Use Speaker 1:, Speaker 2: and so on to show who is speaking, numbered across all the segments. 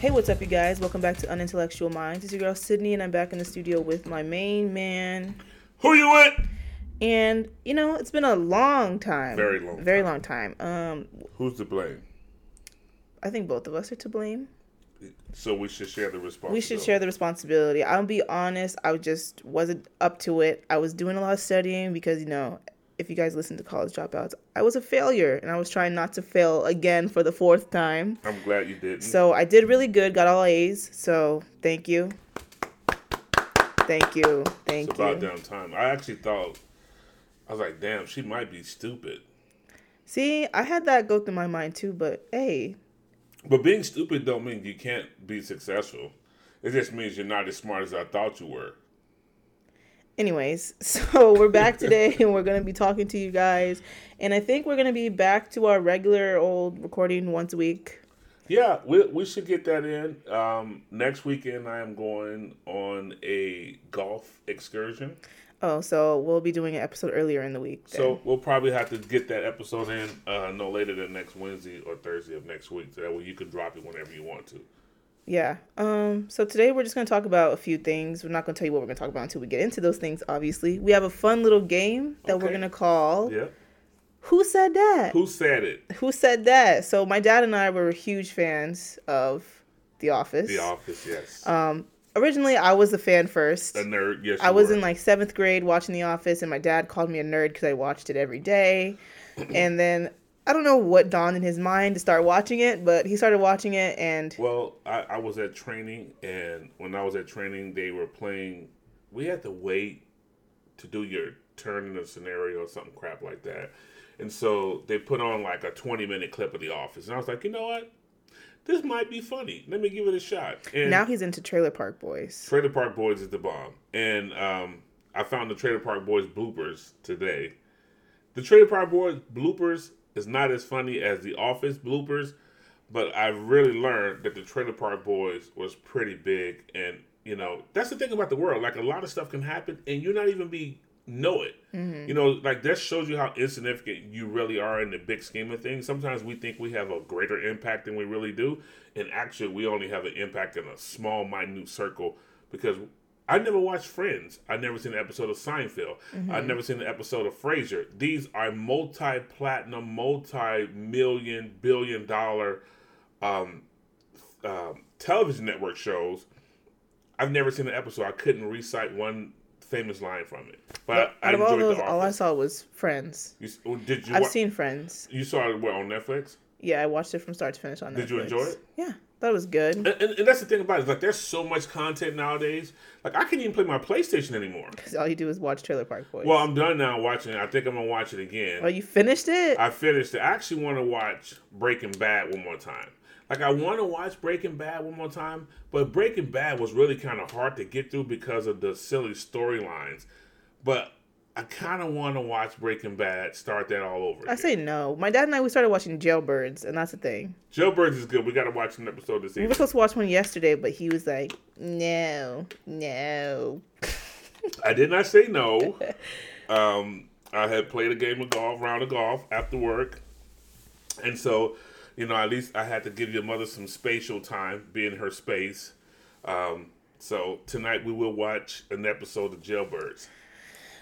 Speaker 1: Hey, what's up, you guys? Welcome back to Unintellectual Minds. It's your girl Sydney, and I'm back in the studio with my main man.
Speaker 2: Who you with?
Speaker 1: And you know, it's been a long time.
Speaker 2: Very long
Speaker 1: Very long time. Um,
Speaker 2: Who's to blame?
Speaker 1: I think both of us are to blame.
Speaker 2: So we should share the responsibility.
Speaker 1: We should share the responsibility. I'll be honest, I just wasn't up to it. I was doing a lot of studying because, you know, if you guys listen to College Dropouts, I was a failure and I was trying not to fail again for the fourth time.
Speaker 2: I'm glad you didn't.
Speaker 1: So I did really good, got all A's. So thank you. Thank you. Thank
Speaker 2: it's
Speaker 1: you.
Speaker 2: about damn time. I actually thought I was like, damn, she might be stupid.
Speaker 1: See, I had that go through my mind too, but hey,
Speaker 2: But being stupid don't mean you can't be successful. It just means you're not as smart as I thought you were.
Speaker 1: Anyways, so we're back today and we're going to be talking to you guys. And I think we're going to be back to our regular old recording once a week.
Speaker 2: Yeah, we, we should get that in. Um, next weekend, I am going on a golf excursion.
Speaker 1: Oh, so we'll be doing an episode earlier in the week. then.
Speaker 2: So we'll probably have to get that episode in uh, no later than next Wednesday or Thursday of next week. So that way you can drop it whenever you want to.
Speaker 1: Yeah. Um. So today we're just gonna talk about a few things. We're not gonna tell you what we're gonna talk about until we get into those things. Obviously, we have a fun little game that we're gonna call
Speaker 2: Yeah.
Speaker 1: "Who Said That."
Speaker 2: Who said it?
Speaker 1: Who said that? So my dad and I were huge fans of The Office.
Speaker 2: The Office, yes.
Speaker 1: Um. Originally, I was a fan first.
Speaker 2: a nerd, yes.
Speaker 1: I was
Speaker 2: were.
Speaker 1: in like seventh grade watching The Office, and my dad called me a nerd because I watched it every day. and then I don't know what dawned in his mind to start watching it, but he started watching it, and
Speaker 2: Well, I, I was at training, and when I was at training, they were playing. We had to wait to do your turn in a scenario or something crap like that. And so they put on like a 20 minute clip of The Office. And I was like, you know what? This might be funny. Let me give it a shot. And
Speaker 1: now he's into Trailer Park Boys.
Speaker 2: Trailer Park Boys is the bomb. And um, I found the Trailer Park Boys bloopers today. The Trailer Park Boys bloopers is not as funny as the Office bloopers, but I really learned that the Trailer Park Boys was pretty big. And, you know, that's the thing about the world. Like, a lot of stuff can happen and you not even be know it. Mm-hmm. You know, like that shows you how insignificant you really are in the big scheme of things. Sometimes we think we have a greater impact than we really do, and actually, we only have an impact in a small, minute circle. Because I never watched Friends. I never seen an episode of Seinfeld. I've never seen an episode of Frasier. These are multi-platinum, multi-million, billion-dollar um, um, television network shows. I've never seen an episode. I couldn't recite one famous line from it. But I, I
Speaker 1: Out of all those,
Speaker 2: the
Speaker 1: all I saw was Friends.
Speaker 2: You, did you?
Speaker 1: I've
Speaker 2: wa-
Speaker 1: seen Friends.
Speaker 2: You saw it where, on Netflix.
Speaker 1: Yeah, I watched it from start to finish on Netflix.
Speaker 2: Did you enjoy it?
Speaker 1: Yeah, that was good.
Speaker 2: And, and, and that's the thing about it. Like, there's so much content nowadays. Like, I can't even play my PlayStation anymore.
Speaker 1: Because all you do is watch Trailer Park Boys.
Speaker 2: Well, I'm done now watching it. I think I'm gonna watch it again.
Speaker 1: oh, you finished it?
Speaker 2: I finished it. I actually want to watch Breaking Bad one more time. Like I want to watch Breaking Bad one more time, but Breaking Bad was really kind of hard to get through because of the silly storylines. But I kind of want to watch Breaking Bad, start that all over.
Speaker 1: I
Speaker 2: Again.
Speaker 1: say no. My dad and I we started watching Jailbirds, and that's the thing.
Speaker 2: Jailbirds is good. We got to watch an episode this evening.
Speaker 1: We were supposed to watch one yesterday, but he was like, "No, no."
Speaker 2: I did not say no. Um, I had played a game of golf, round of golf after work, and so you know at least I had to give your mother some spatial time, be in her space. Um, so tonight we will watch an episode of Jailbirds.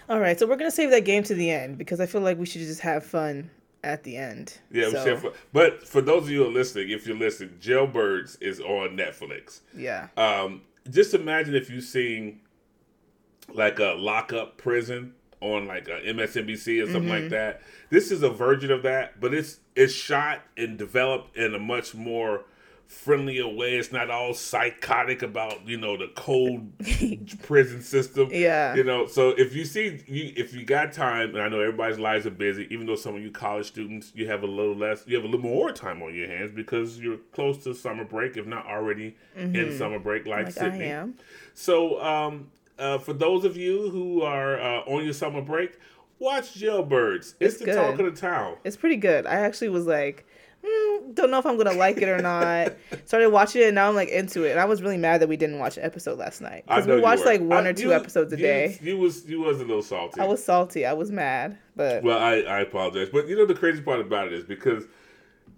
Speaker 1: All right, so we're gonna save that game to the end because I feel like we should just have fun at the end.
Speaker 2: Yeah, we
Speaker 1: So,
Speaker 2: share fun. but for those of you who are listening, if you're listening, Jailbirds is on Netflix.
Speaker 1: yeah.
Speaker 2: Um, just imagine if you seen like a lockup prison on like a MSNBC or something like that. This is a version of that, but it's it's shot and developed in a much more friendlier way. It's not all psychotic about you know the cold prison system.
Speaker 1: Yeah.
Speaker 2: you know. So if you see you if you got time, and I know everybody's lives are busy. Even though some of you college students, you have a little less, you have a little more time on your hands because you're close to summer break, if not already in summer break, like,
Speaker 1: Like
Speaker 2: Sydney.
Speaker 1: I am.
Speaker 2: So, um, uh, for those of you who are uh, on your summer break, watch Jailbirds. It's,
Speaker 1: It's
Speaker 2: the
Speaker 1: good.
Speaker 2: talk of the town.
Speaker 1: It's pretty good. I actually was like, mm, don't know if I'm gonna like it or not. Started watching it, and now I'm like into it. And I was really mad that we didn't watch an episode last night because we watched like one
Speaker 2: I-
Speaker 1: or two
Speaker 2: you-
Speaker 1: episodes a
Speaker 2: you-
Speaker 1: day.
Speaker 2: You was you was a little salty.
Speaker 1: I was salty. I was mad, but
Speaker 2: Well, I, I apologize, but you know the crazy part about it is because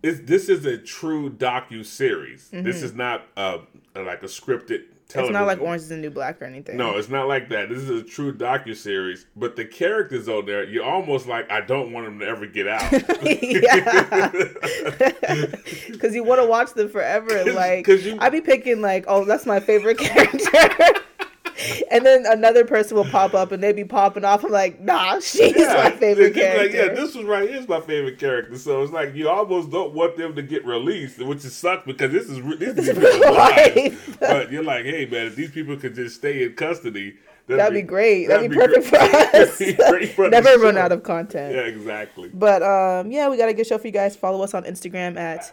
Speaker 2: it's, this is a true docu series.
Speaker 1: Mm-hmm.
Speaker 2: This is not uh, like a scripted.
Speaker 1: It's not like Orange is the New Black or anything.
Speaker 2: No, it's not like that. This is a true docu series. But the characters on there, you're almost like, I don't want them to ever get out.
Speaker 1: yeah, because you want to watch them forever. Like,
Speaker 2: 'cause you-
Speaker 1: I be picking like, oh, that's my favorite character, and then another person will pop up and they be popping off. I'm like, nah, she's my favorite
Speaker 2: It's like,
Speaker 1: character.
Speaker 2: yeah, this was right. Here's my favorite character. So it's like you almost don't want them to get released, which is sucks because this is re- this is
Speaker 1: real life.
Speaker 2: But you're like, hey man, if these people could just stay in custody,
Speaker 1: That'd be great. That'd, be,
Speaker 2: great.
Speaker 1: perfect for us.
Speaker 2: That'd be great for
Speaker 1: Never run
Speaker 2: show.
Speaker 1: out of content.
Speaker 2: Yeah, exactly.
Speaker 1: But um, yeah, we got a good show for you guys. Follow us on Instagram at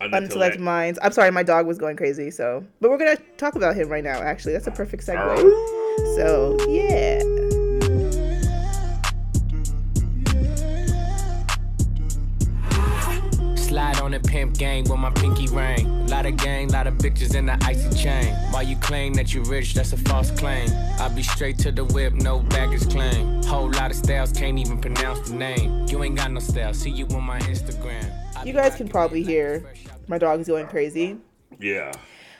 Speaker 1: Unintellect Minds. I'm sorry, my dog was going crazy. So, but we're gonna talk about him right now. Actually, that's a perfect segue. So yeah.
Speaker 3: Slide on the pimp gang with my pinky ring. Lot of gang, lot of bitches in the icy chain. While you claim that you rich, that's a false claim. I be straight to the whip, no baggage claim. Whole lot of styles, can't even pronounce the name. You ain't got no style, see you on my Instagram.
Speaker 1: You guys can probably hear my dog's going crazy.
Speaker 2: Yeah.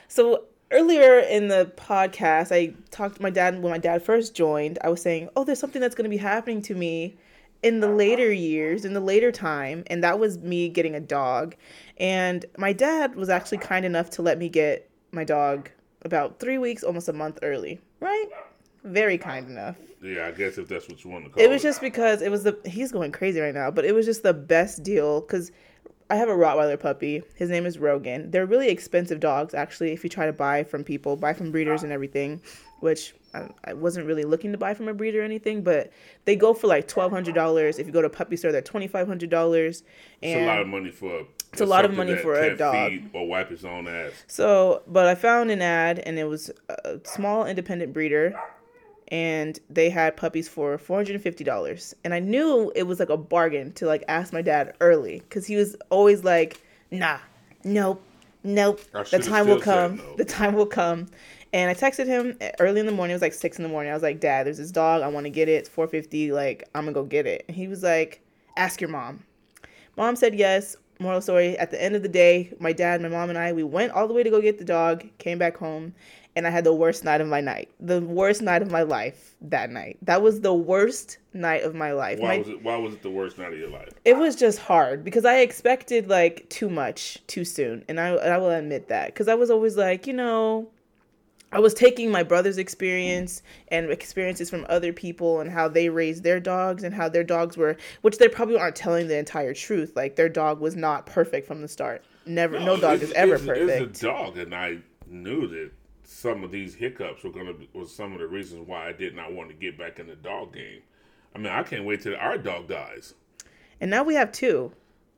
Speaker 1: So earlier in the podcast, I talked to my dad when my dad first joined. I was saying, "Oh, there's something that's going to be happening to me in the later years, in the later time," and that was me getting a dog. And my dad was actually kind enough to let me get my dog about three weeks, almost a month early. Right? Very kind enough.
Speaker 2: Yeah, I guess if that's what you want to call
Speaker 1: it. It was just because it was the he's going crazy right now, but it was just the best deal because I have a Rottweiler puppy. His name is Rogan. They're really expensive dogs, actually. If you try to buy from people, buy from breeders and everything, which I, I wasn't really looking to buy from a breeder or anything, but they go for like twelve hundred dollars. If you go to puppy store, they're twenty five hundred dollars.
Speaker 2: It's a lot of money for.
Speaker 1: It's a lot of money for a dog.
Speaker 2: or wipe its own ass.
Speaker 1: So, but I found an ad and it was a small independent breeder and they had puppies for $450. And I knew it was like a bargain to like ask my dad early cuz he was always like, "Nah. Nope. Nope. The time will come.
Speaker 2: no."
Speaker 1: The time will come." And I texted him early in the morning. It was like 6 in the morning. I was like, "Dad, there's this dog. I want to get it. It's 450. Like, I'm going to go get it." And he was like, "Ask your mom." Mom said yes. Moral story, at the end of the day, my dad, my mom, and I, we went all the way to go get the dog, came back home, and I had the worst night of my night. The worst night of my life that night. That was the worst night of my life.
Speaker 2: Why
Speaker 1: My-
Speaker 2: was it? Why was it the worst night of your life?
Speaker 1: it was just hard because I expected like too much too soon, and I and I will admit that because I was always like, you know, I was taking my brother's experience and experiences from other people and how they raised their dogs and how their dogs were, which they probably aren't telling the entire truth. Like their dog was not perfect from the start. Never, no, dog
Speaker 2: it's-
Speaker 1: is ever perfect.
Speaker 2: It's a dog, and I knew that some of these hiccups were gonna be, was some of the reasons why I did not want to get back in the dog game. I mean, I can't wait till our dog dies.
Speaker 1: and now we have two.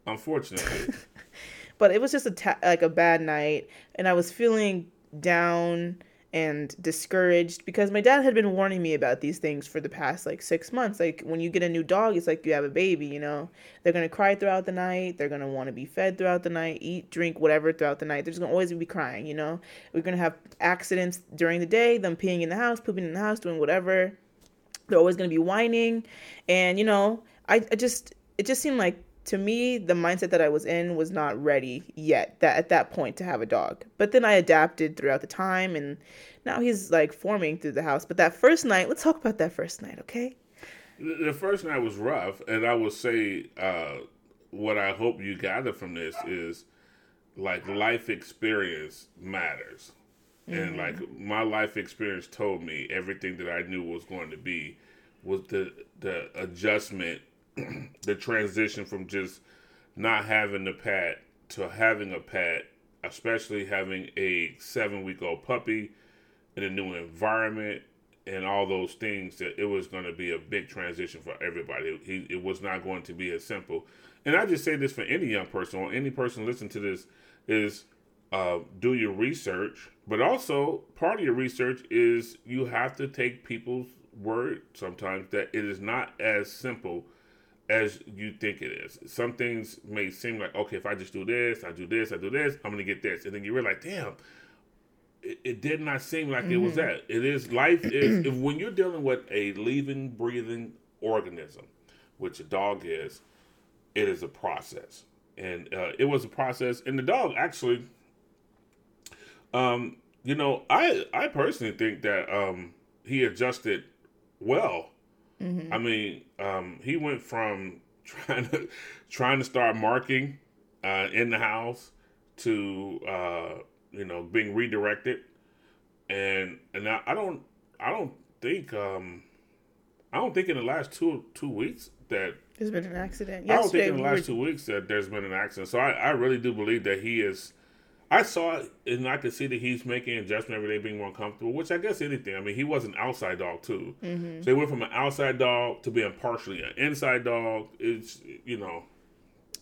Speaker 2: Unfortunately,
Speaker 1: but it was just a ta- like a bad night and i was feeling down and discouraged because my dad had been warning me about these things for the past like six months. Like when you get a new dog it's like you have a baby you know? They're gonna cry throughout the night. They're gonna want to be fed throughout the night eat drink whatever throughout the night. They're just gonna always be crying you know? We're gonna have accidents during the day them peeing in the house pooping in the house doing whatever. They're always to be whining. And you know I, I just it just seemed like to me the mindset that i was in was not ready yet that at that point to have a dog. But then i adapted throughout the time and now he's like forming through the house. But that first night let's talk about that first night okay?
Speaker 2: The first night was rough, and I will say uh, what I hope you gather from this is like life experience matters. And like my life experience told me everything that I knew was going to be was the the adjustment, the transition from just not having a pet to having a pet, especially having a seven week old puppy in a new environment and all those things that it was going to be a big transition for everybody. He, it was not going to be as simple. And I just say this for any young person or any person listening to this is uh, do your research, but also part of your research is you have to take people's word sometimes that it is not as simple as you think it is. Some things may seem like, okay, if I just do this, I do this, I do this, I'm going to get this. And then you realize, damn, it, it did not seem like it was that. It is life is if when you're dealing with a living, breathing organism, which a dog is, it is a process. and uh, it was a process. And the dog actually, um, you know, I I personally think that um, he adjusted well. I mean, um, he went from trying to trying to start marking uh, in the house to uh, you know being redirected, and and I, I don't I don't think um, I don't think in the last two two weeks that
Speaker 1: There's been an accident.
Speaker 2: I don't think in the
Speaker 1: we
Speaker 2: last
Speaker 1: were-
Speaker 2: two weeks that there's been an accident. So I, I really do believe that he is. I saw it and I could see that he's making adjustment every day, being more comfortable. Which I guess anything. I mean, he was an outside dog too.
Speaker 1: Mm-hmm.
Speaker 2: So he went from an outside dog to being partially an inside dog. It's you know,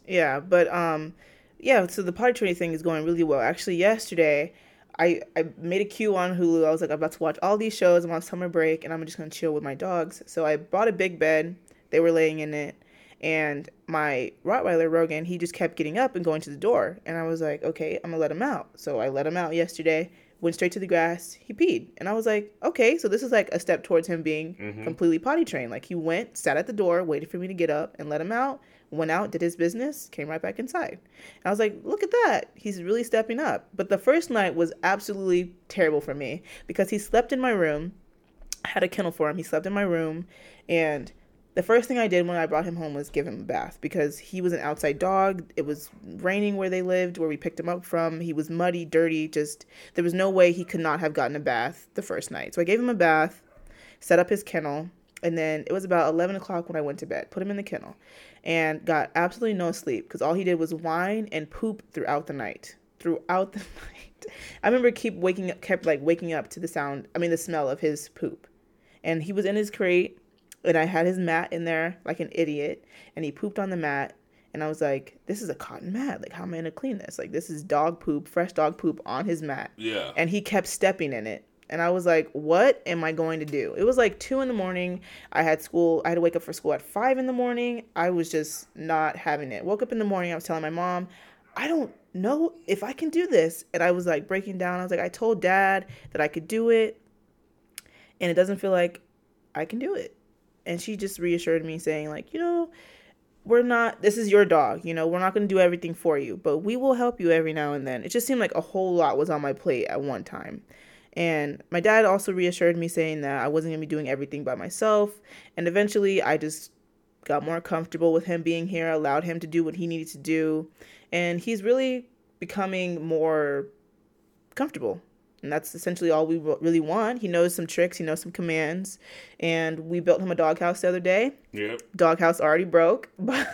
Speaker 1: Yeah, but um, yeah. So the potty training thing is going really well. Actually, yesterday, I I made a queue on Hulu. I was like, I'm about to watch all these shows. I'm on summer break, and I'm just gonna chill with my dogs. So I bought a big bed. They were laying in it, and my Rottweiler Rogan, he just kept getting up and going to the door, and I was like, okay, I'm gonna let him out. So I let him out yesterday. Went straight to the grass. He peed, and I was like, okay, so this is like a step towards him being mm-hmm. completely potty trained. Like he went, sat at the door, waited for me to get up, and let him out went out, did his business, came right back inside. And I was like, look at that. He's really stepping up. But the first night was absolutely terrible for me because he slept in my room. I had a kennel for him. He slept in my room. And the first thing I did when I brought him home was give him a bath because he was an outside dog. It was raining where they lived, where we picked him up from. He was muddy, dirty, just there was no way he could not have gotten a bath the first night. So I gave him a bath, set up his kennel, and then it was about 11 o'clock when I went to bed, put him in the kennel, and got absolutely no sleep because all he did was whine and poop throughout the night. Throughout the night. I remember keep waking up, kept like waking up to the sound, I mean, the smell of his poop. And he was in his crate, and I had his mat in there like an idiot, and he pooped on the mat. And I was like, this is a cotton mat. Like, how am I going to clean this? Like, this is dog poop, fresh dog poop on his mat
Speaker 2: yeah.
Speaker 1: and he kept stepping in it. And I was like, what am I going to do? It was like two in the morning. I had school. I had to wake up for school at five in the morning. I was just not having it. Woke up in the morning. I was telling my mom, I don't know if I can do this. And I was like breaking down. I was like, I told dad that I could do it. And it doesn't feel like I can do it. And she just reassured me, saying, like, you know, we're not this is your dog you know we're not going to do everything for you but we will help you every now and then. It just seemed like a whole lot was on my plate at one time. And my dad also reassured me saying that i wasn't going to be doing everything by myself. And eventually i just got more comfortable with him being here allowed him to do what he needed to do. And he's really becoming more comfortable and that's essentially all we really want he knows some tricks he knows some commands and we built him a doghouse the other day
Speaker 2: Yep.
Speaker 1: doghouse already broke, but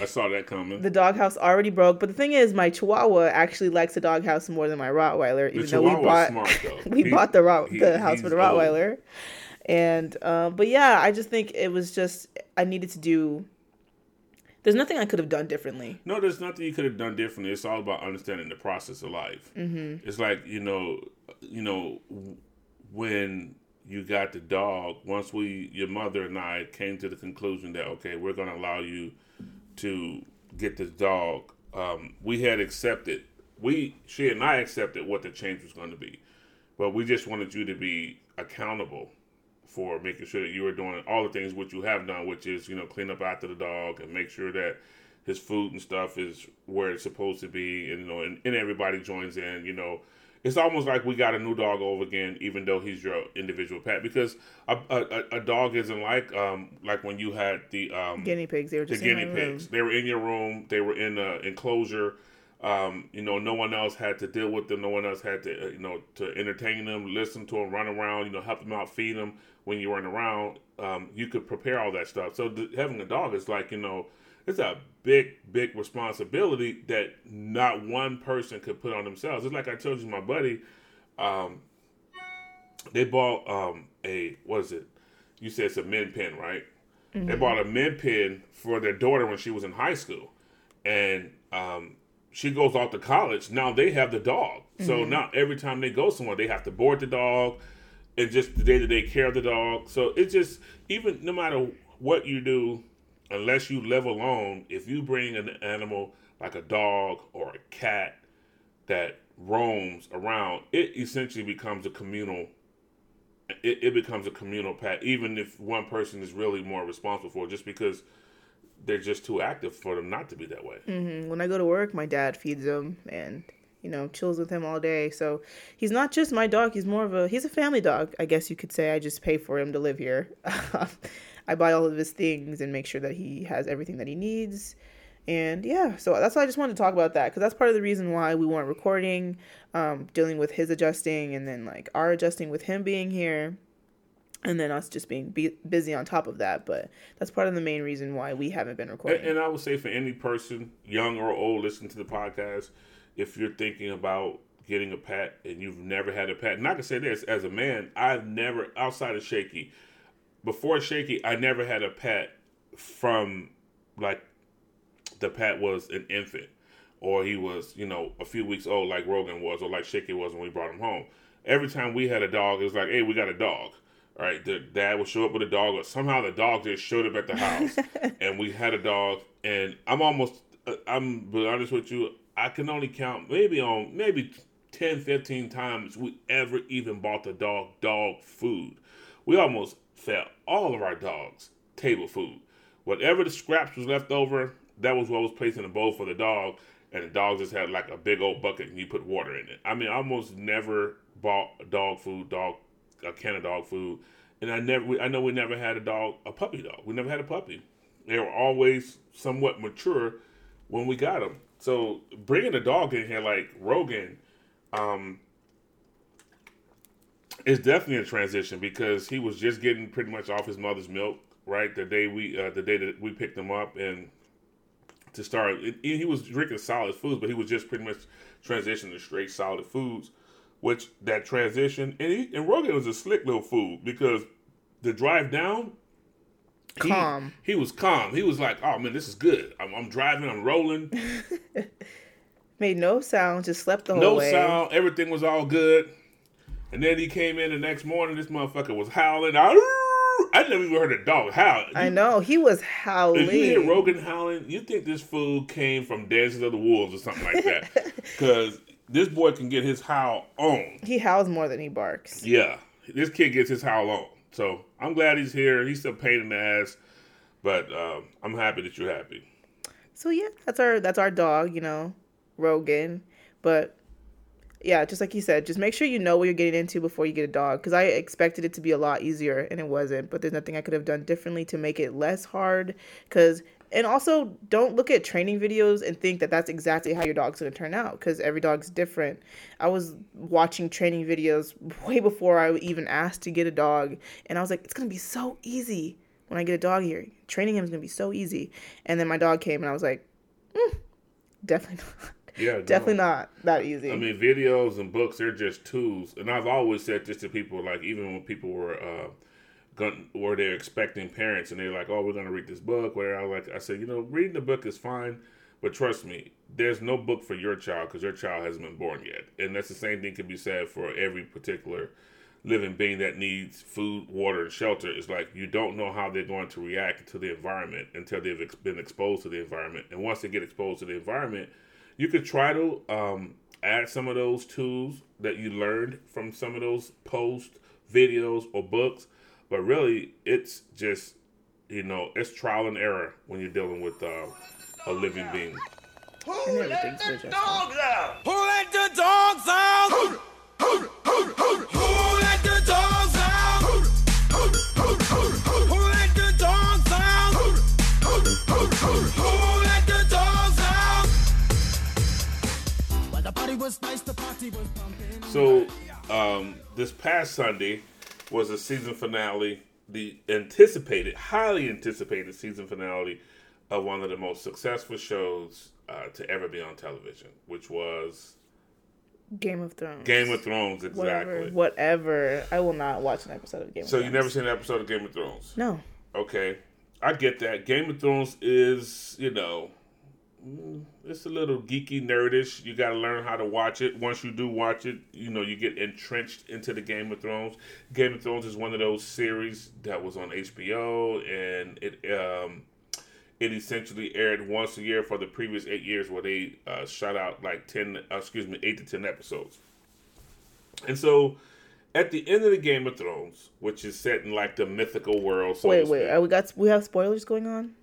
Speaker 2: I saw that coming.
Speaker 1: the doghouse already broke. But the thing is, my Chihuahua actually likes the doghouse more than my Rottweiler, even though we bought
Speaker 2: smart, though.
Speaker 1: we
Speaker 2: He-
Speaker 1: bought the Rott-
Speaker 2: he-
Speaker 1: the house for the
Speaker 2: old.
Speaker 1: Rottweiler. And uh, but yeah, I just think it was just I needed to do. There's nothing I could have done differently.
Speaker 2: No, there's nothing you could have done differently. It's all about understanding the process of life. Mm-hmm. It's like you know, you know, when you got the dog. Once we, your mother and I, came to the conclusion that okay, we're going to allow you to get this dog. Um, we had accepted. We, she and I accepted what the change was going to be, but we just wanted you to be accountable for making sure that you are doing all the things which you have done, which is you know clean up after the dog and make sure that his food and stuff is where it's supposed to be, and you know, and, and everybody joins in. You know, it's almost like we got a new dog over again, even though he's your individual pet, because a, a, a dog isn't like um like when you had the um
Speaker 1: Guinea pigs, they were
Speaker 2: the
Speaker 1: just in my
Speaker 2: guinea
Speaker 1: room.
Speaker 2: pigs. They were in your room. They were in an enclosure. Um, you know, no one else had to deal with them. No one else had to, uh, you know, to entertain them, listen to them, run around. You know, help them out, feed them when you weren't around. Um, you could prepare all that stuff. So the, having a dog is like, you know, it's a big, big responsibility that not one person could put on themselves. It's like I told you, my buddy. Um, they bought um, a what is it? You said it's a min pin, right? They bought a min pin for their daughter when she was in high school, and um, she goes off to college. Now they have the dog, so now every time they go somewhere, they have to board the dog, and just the day to day care of the dog. So it's just even no matter what you do, unless you live alone, if you bring an animal like a dog or a cat that roams around, it essentially becomes a communal it, it becomes a communal pet, even if one person is really more responsible for it, just because they're just too active for them not to be that way.
Speaker 1: Mm-hmm. When I go to work, my dad feeds them, and you know chills with him all day. So he's not just my dog. He's more of a he's a family dog, I guess you could say. I just pay for him to live here. I buy all of his things and make sure that he has everything that he needs. And yeah, so that's why I just wanted to talk about that because that's part of the reason why we weren't recording, um, dealing with his adjusting and then like our adjusting with him being here and then us just being be- busy on top of that. But that's part of the main reason why we haven't been recording.
Speaker 2: And, and I would say for any person, young or old, listening to the podcast, if you're thinking about getting a pet and you've never had a pet, and I can say this as a man, I've never outside of Shaky, before Shaky, I never had a pet from like the pet was an infant or he was, you know, a few weeks old like Rogan was or like Shaky was when we brought him home. Every time we had a dog, it was like, hey, we got a dog. All right, the dad would show up with a dog, or somehow the dog just showed up at the house, and we had a dog. And I'm almost, uh, I'm be honest with you, I can only count maybe on maybe 10, 15 times we ever even bought the dog dog food. We almost fed all of our dogs table food. Whatever the scraps was left over, that was what was placed in the bowl for the dog, and the dog just had like a big old bucket and you put water in it. I mean, I almost never bought dog food, dog a can of dog food, and I never, we, I know we never had a dog, a puppy dog. We never had a puppy. They were always somewhat mature when we got them. So bringing a dog in here like Rogan, um, is definitely a transition because he was just getting pretty much off his mother's milk, right? The day we, uh, the day that we picked him up, and to start, it, he was drinking solid foods, but he was just pretty much transitioning to straight solid foods which that transition and he, and Rogan was a slick little food because the drive down,
Speaker 1: Calm.
Speaker 2: He was calm. He was like, "Oh man, this is good. I'm, I'm driving. I'm rolling.
Speaker 1: Made no sound, just slept the whole
Speaker 2: no
Speaker 1: way.
Speaker 2: sound. Everything was all good." And then he came in the next morning. This motherfucker was howling. I, I never even heard a dog howl.
Speaker 1: I know he was howling.
Speaker 2: If you hear Rogan howling, you think this fool came from Dances of the Wolves or something like that. Because this boy can get his howl on.
Speaker 1: he howls more than he barks.
Speaker 2: Yeah, this kid gets his howl on. So I'm glad he's here. He's still pain in the ass, but um, I'm happy that you're happy.
Speaker 1: So yeah, that's our that's our dog, you know, Rogan. But yeah, just like you said, just make sure you know what you're getting into before you get a dog. Because I expected it to be a lot easier, and it wasn't. But there's nothing I could have done differently to make it less hard. Because and also don't look at training videos and think that that's exactly how your dog's going to turn out because every dog's different. I was watching training videos way before i even asked to get a dog and i was like it's going to be so easy when i get a dog here. Training him is going to be so easy. And then my dog came and i was like mm, definitely not.
Speaker 2: Yeah, no.
Speaker 1: definitely not that easy.
Speaker 2: I mean, videos and books, they're just tools. And I've always said this to people, like, even when people were, uh, gon- were they expecting parents and they're like, oh, we're to read this book, where I like, I said, you know, reading the book is fine, but trust me, there's no book for your child because your child hasn't been born yet. And that's the same thing can be said for every particular living being that needs food, water, and shelter. It's like you don't know how they're going to react to the environment until they've ex- been exposed to the environment. And once they get exposed to the environment, you could try to um, add some of those tools that you learned from some of those posts, videos, or books. But really, it's just, you know, it's trial and error when you're dealing with uh, a living being.
Speaker 1: and everything's adjusted.
Speaker 3: Who let the dogs out? Who let the dogs out? Who let the dogs out? Who let the dogs out? Well, the party was nice, the party was pumping.
Speaker 2: So, um, this past Sunday was the season finale, the anticipated, highly anticipated season finale of one of the most successful shows uh, to ever be on television, which was
Speaker 1: game of thrones
Speaker 2: Game of Thrones. Exactly.
Speaker 1: whatever whatever i will not watch an episode of game of Thrones.
Speaker 2: So
Speaker 1: of
Speaker 2: you never seen an episode of Game of Thrones?
Speaker 1: no
Speaker 2: Okay, I get that. Game of Thrones is, you know, it's a little geeky, nerdish. You got to learn how to watch it. Once you do watch it, you know, you get entrenched into the Game of Thrones. Game of Thrones is one of those series that was on HBO, and it um, it essentially aired once a year for the previous eight years, where they uh, shot out like ten, uh, excuse me, eight to ten episodes. And so, at the end of the Game of Thrones, which is set in like the mythical world, so
Speaker 1: wait wait are we got we have spoilers going on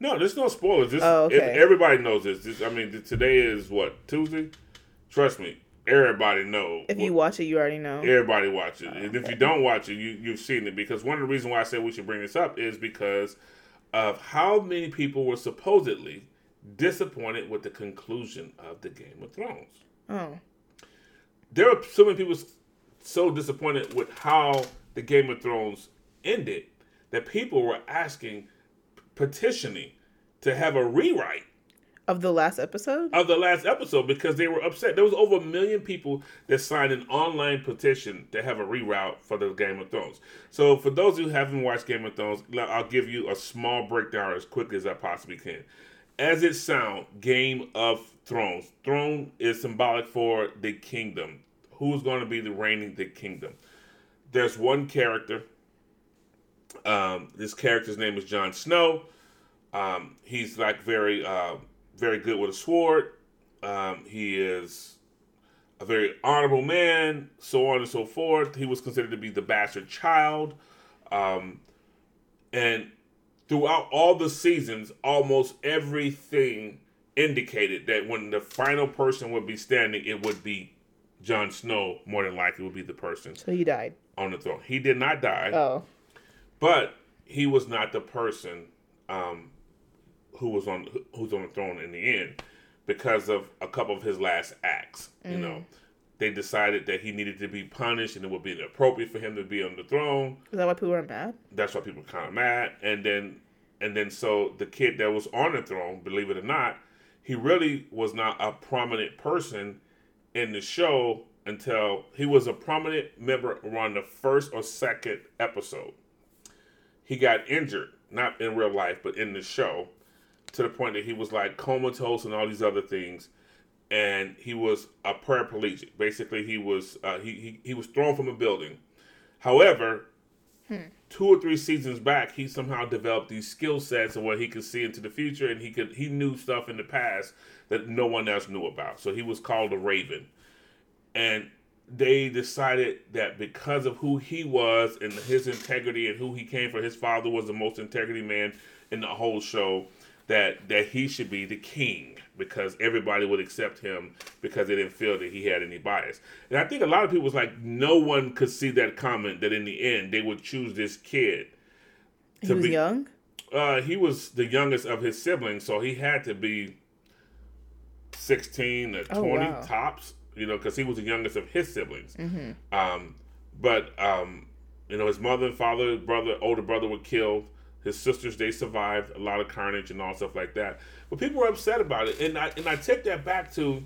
Speaker 2: No, there's no spoilers. This,
Speaker 1: Oh, okay.
Speaker 2: if- everybody knows this. this. I mean, today is what Tuesday. Trust me, everybody knows.
Speaker 1: If you watch it, you already know.
Speaker 2: Everybody watch it, oh, and if you don't watch it, you you've seen it. Because one of the reasons why I said we should bring this up is because of how many people were supposedly disappointed with the conclusion of the Game of Thrones.
Speaker 1: Oh,
Speaker 2: There are so many people so disappointed with how the Game of Thrones ended that people were asking, petitioning to have a rewrite
Speaker 1: of the last episode.
Speaker 2: of the last episode because they were upset. There was over a million people that signed an online petition to have a reroute for the Game of Thrones. So for those who haven't watched Game of Thrones, I'll give you a small breakdown as quickly as I possibly can. As it sounds, Game of Thrones. Throne is symbolic for the kingdom. Who's going to be the reigning the kingdom? There's one character. Um, this character's name is Jon Snow. Um, he's like very, uh, very good with a sword. Um, he is a very honorable man, so on and so forth. He was considered to be the bastard child. Um, and throughout all the seasons, almost everything indicated that when the final person would be standing, it would be Jon Snow, more than likely, would be the person
Speaker 1: So he died.
Speaker 2: on the throne. He did not die
Speaker 1: Oh,
Speaker 2: but he was not the person um, who was on who's on the throne in the end because of a couple of his last acts. You know, they decided that he needed to be punished, and it would be inappropriate for him to be on the throne.
Speaker 1: is that why people are mad?
Speaker 2: That's why people were kind of mad. And then, and then, so the kid that was on the throne, believe it or not, he really was not a prominent person in the show until he was a prominent member around the first or second episode. He got injured, not in real life, but in the show, to the point that he was like comatose and all these other things. And he was a paraplegic. Basically, he was uh, he, he he was thrown from a building. However, two or three seasons back, he somehow developed these skill sets and what he could see into the future, and he could he knew stuff in the past that no one else knew about. So he was called a Raven, and they decided that because of who he was and his integrity and who he came from, his father was the most integrity man in the whole show. That that he should be the king because everybody would accept him because they didn't feel that he had any bias. And I think a lot of people was like, no one could see that comment that in the end they would choose this kid.
Speaker 1: He was young.
Speaker 2: Uh, he was the youngest of his siblings, so he had to be sixteen or
Speaker 1: Oh,
Speaker 2: twenty
Speaker 1: wow.
Speaker 2: tops. You know, because he was the youngest of his siblings.
Speaker 1: Mm-hmm.
Speaker 2: Um, but um, you know, his mother and father, brother, older brother were killed. His sisters, they survived a lot of carnage and all stuff like that. But people were upset about it, and I and I take that back to.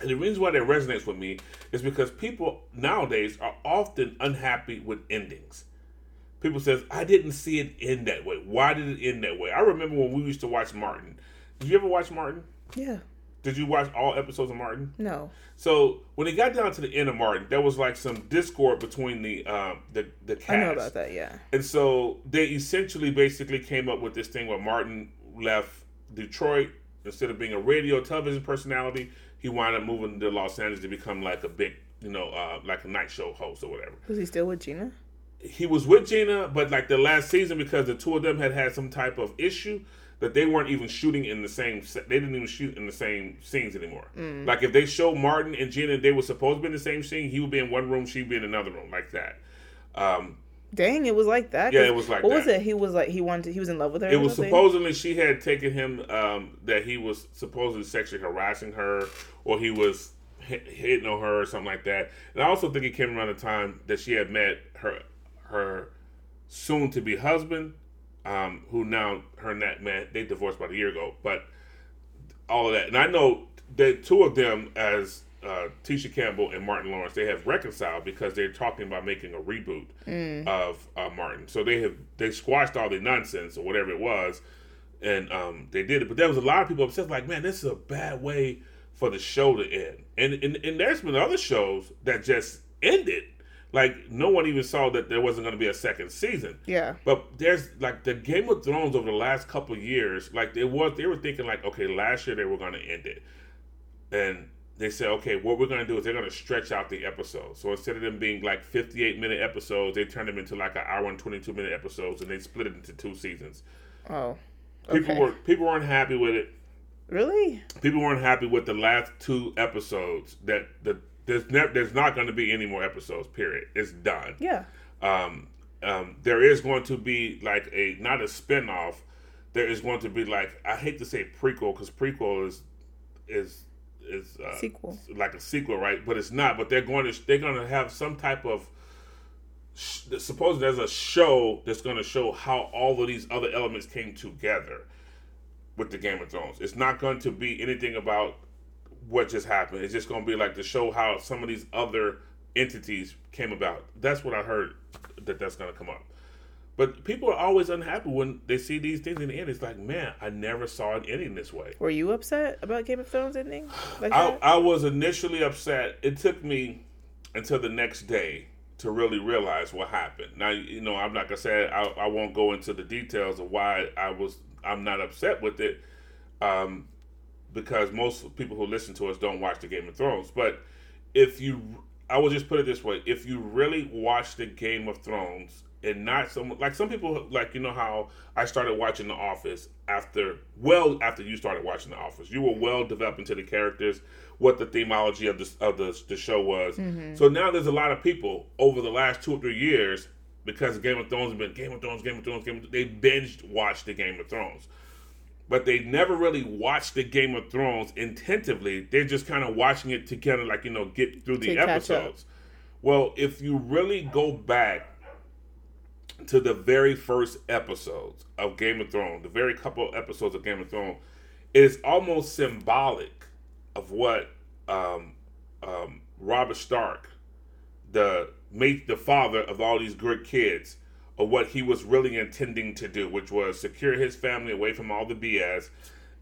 Speaker 2: And the reason why that resonates with me is because people nowadays are often unhappy with endings. People says, "I didn't see it end that way. Why did it end that way?" I remember when we used to watch Martin. Did you ever watch Martin?
Speaker 1: Yeah.
Speaker 2: Did you watch all episodes of Martin?
Speaker 1: No.
Speaker 2: So when it got down to the end of Martin, there was like some discord between the um, the the cast.
Speaker 1: I know about that. Yeah.
Speaker 2: And so they essentially basically came up with this thing where Martin left Detroit instead of being a radio television personality, he wound up moving to Los Angeles to become like a big, you know, uh, like a night show host or whatever.
Speaker 1: Was he still with Gina?
Speaker 2: He was with Gina, but like the last season, because the two of them had had some type of issue, that they weren't even shooting in the same. They didn't even shoot in the same scenes anymore. Like if they show Martin and Gina, they were supposed to be in the same scene. He would be in one room, she'd be in another room, like that. Um,
Speaker 1: Dang, it was like that.
Speaker 2: Yeah, it was like
Speaker 1: What was it? He was like he wanted. He was in love with her.
Speaker 2: It was supposedly she had taken him um, that he was supposedly sexually harassing her, or he was hit, hitting on her, or something like that. And I also think it came around the time that she had met her her soon to be husband, um, who now her and that man they divorced about a year ago. But all of that, and I know that two of them as uh, Tisha Campbell and Martin Lawrence, they have reconciled because they're talking about making a reboot of uh, Martin. So they have they squashed all the nonsense or whatever it was, and um, they did it. But there was a lot of people upset, like, man, this is a bad way for the show to end. And and, and there's been other shows that just ended. Like no one even saw that there wasn't going to be a second season.
Speaker 1: Yeah.
Speaker 2: But there's like the Game of Thrones over the last couple of years, like it was they were thinking like, okay, last year they were gonna end it. And they said, okay, what we're gonna do is they're gonna stretch out the episodes. So instead of them being like 58 minute episodes, they turned them into like an hour and 22 minute episodes and they split it into two seasons.
Speaker 1: Oh.
Speaker 2: People were people weren't happy with it.
Speaker 1: Really?
Speaker 2: People weren't happy with the last two episodes. That the there's ne- there's not going to be any more episodes. Period. It's done.
Speaker 1: Yeah.
Speaker 2: um, um, there is going to be like a not a spinoff. There is going to be like I hate to say prequel because prequel is is is uh,
Speaker 1: Sequel.
Speaker 2: like a sequel, right? But it's not. But they're going to they're going to have some type of sh- suppose there's a show that's going to show how all of these other elements came together with the Game of Thrones. It's not going to be anything about what just happened. It's just going to be like to show how some of these other entities came about. That's what I heard that that's going to come up. But people are always unhappy when they see these things in the end. It's like, man, I never saw it ending this way.
Speaker 1: Were you upset about Game of Thrones ending? Like
Speaker 2: I. I was initially upset. It took me until the next day to really realize what happened. Now, you know, I'm not gonna say I, I won't go into the details of why I was I'm not upset with it, um, because most people who listen to us don't watch the Game of Thrones. But if you, I will just put it this way: if you really watch the Game of Thrones and not some like some people like you know how I started watching The Office after well after you started watching The Office, you were well developed into the characters, what the themology of the of the, the show was. Mm-hmm. So now there's a lot of people over the last two or three years because Game of Thrones has been Game of Thrones, Game of Thrones, Game of Thrones, they binged watched the Game of Thrones but they never really watched the Game of Thrones intentively. They're just kind of watching it to kind of like you know get through the episodes. Well, if you really go back to the very first episodes of Game of Thrones, the very couple episodes of Game of Thrones, it is almost symbolic of what um, um, Robert Stark, the mate, the father of all these great kids, of what he was really intending to do, which was secure his family away from all the BS.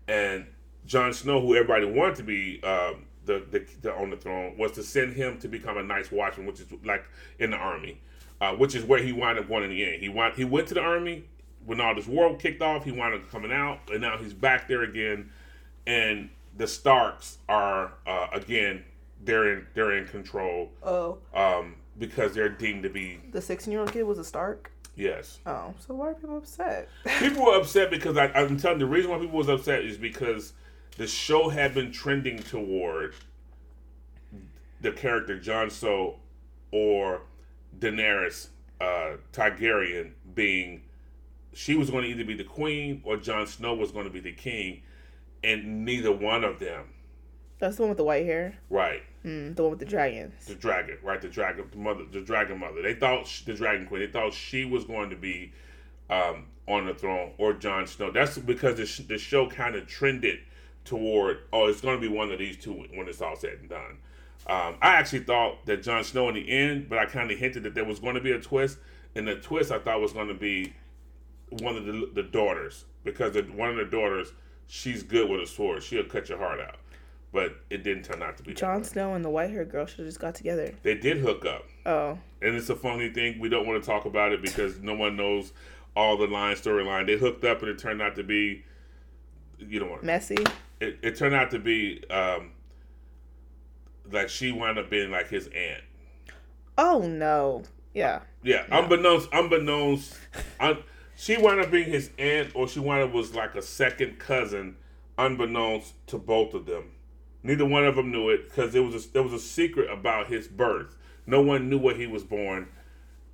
Speaker 2: And Jon Snow, who everybody wanted to be um, the, the, the on the throne, was to send him to become a Night's Watchman, which is like in the army, uh, which is where he wound up going in the end. He went he went to the army when all this war kicked off. He wound up coming out, and now he's back there again. And the Starks are uh, again they're in they're in control
Speaker 1: oh,
Speaker 2: um, because they're deemed to be
Speaker 1: the 16 year old kid was a Stark?
Speaker 2: Yes.
Speaker 1: Oh, so why are people upset?
Speaker 2: people were upset because I, I'm telling you, the reason why people was upset is because the show had been trending toward the character Jon Snow or Daenerys uh, Targaryen being she was going to either be the queen or Jon Snow was going to be the king, and neither one of them.
Speaker 1: That's the one with the white hair.
Speaker 2: Right,
Speaker 1: Mm, the one with the dragons.
Speaker 2: the dragon, right? The dragon, the mother, the dragon mother. They thought sh the dragon queen. They thought she was going to be um, on the throne or Jon Snow. That's because the, sh- the show kind of trended toward oh, it's going to be one of these two when it's all said and done. Um, I actually thought that Jon Snow in the end, but I kind of hinted that there was going to be a twist, and the twist I thought was going to be one of the, the daughters because the, one of the daughters she's good with a sword. She'll cut your heart out, but it didn't turn out to be.
Speaker 1: Jon. Snow and the white haired girl should have just got together.
Speaker 2: They did hook up
Speaker 1: Oh,
Speaker 2: and it's a funny thing. We don't want to talk about it because no one knows all the line storyline. They hooked up, and it turned out to be, you know,
Speaker 1: messy.
Speaker 2: it, it turned out to be um, like she wound up being like his aunt.
Speaker 1: Oh no. Yeah.
Speaker 2: Yeah, unbeknownst, unbeknownst, un, she wound up being his aunt, or she wound up was like a second cousin, unbeknownst to both of them. Neither one of them knew it because there was a, there was a secret about his birth. No one knew where he was born.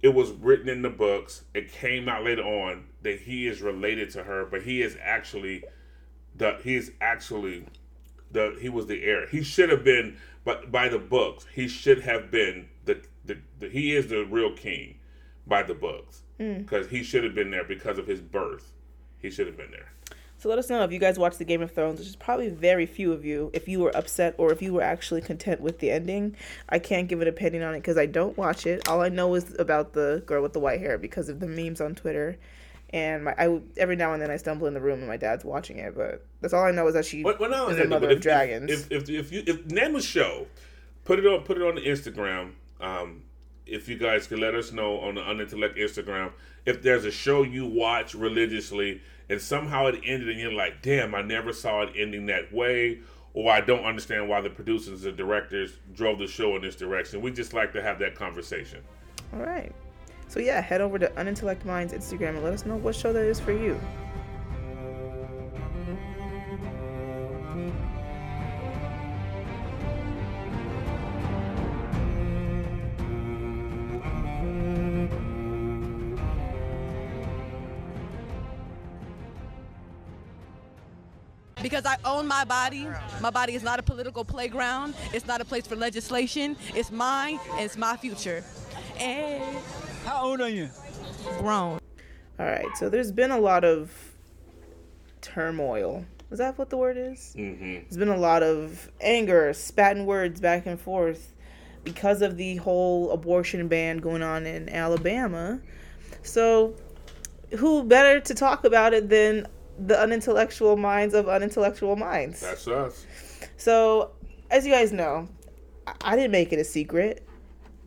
Speaker 2: It was written in the books. It came out later on that he is related to her, but he is actually the he is actually the he was the heir. He should have been, but by the books, he should have been the the, the he is the real king by the books hmm. because he should have been there because of his birth. He should have been there.
Speaker 1: So let us know if you guys watched the Game of Thrones, which is probably very few of you, if you were upset or if you were actually content with the ending. I can't give an opinion on it because I don't watch it. All I know is about the girl with the white hair because of the memes on Twitter. And my, I every now and then I stumble in the room and my dad's watching it, but that's all I know is that she
Speaker 2: Well, well,
Speaker 1: is the mother
Speaker 2: but
Speaker 1: of
Speaker 2: if,
Speaker 1: dragons.
Speaker 2: If if if you if name a show, put it on put it on the Instagram. Um, if you guys could let us know on the Unintellect Instagram if there's a show you watch religiously and somehow it ended and you're like, damn, I never saw it ending that way, or I don't understand why the producers and directors drove the show in this direction. We just like to have that conversation.
Speaker 1: all right. So yeah, head over to Unintellect Minds Instagram and let us know what show that is for you.
Speaker 4: Because I own my body. My body is not a political playground. It's not a place for legislation. It's mine and it's my future. And
Speaker 5: How old are you?
Speaker 4: grown.
Speaker 1: All right, so there's been a lot of turmoil. Is that what the word is?
Speaker 2: Mm-hmm.
Speaker 1: There's been a lot of anger, spat words back and forth because of the whole abortion ban going on in Alabama. So, who better to talk about it than the unintellectual minds of unintellectual minds?
Speaker 2: That's us.
Speaker 1: So, as you guys know, I- didn't make it a secret.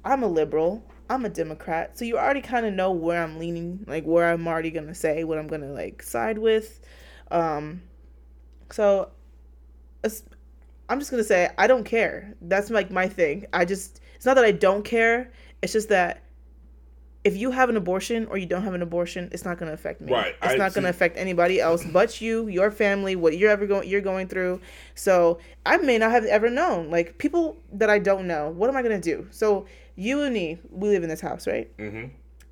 Speaker 1: I'm a liberal. I'm a Democrat. So you already kind of know where I'm leaning, like where I'm already going to say what I'm going to like side with. Um so I'm just going to say I don't care. That's like my thing. I just it's not that I don't care. It's just that if you have an abortion or you don't have an abortion, it's not going to affect me.
Speaker 2: Right,
Speaker 1: It's
Speaker 2: I
Speaker 1: not going to affect anybody else but you, your family, what you're ever going you're going through. So, I may not have ever known. Like people that I don't know, what am I going to do? So, you and me, we live in this house, right?
Speaker 2: Mm-hmm.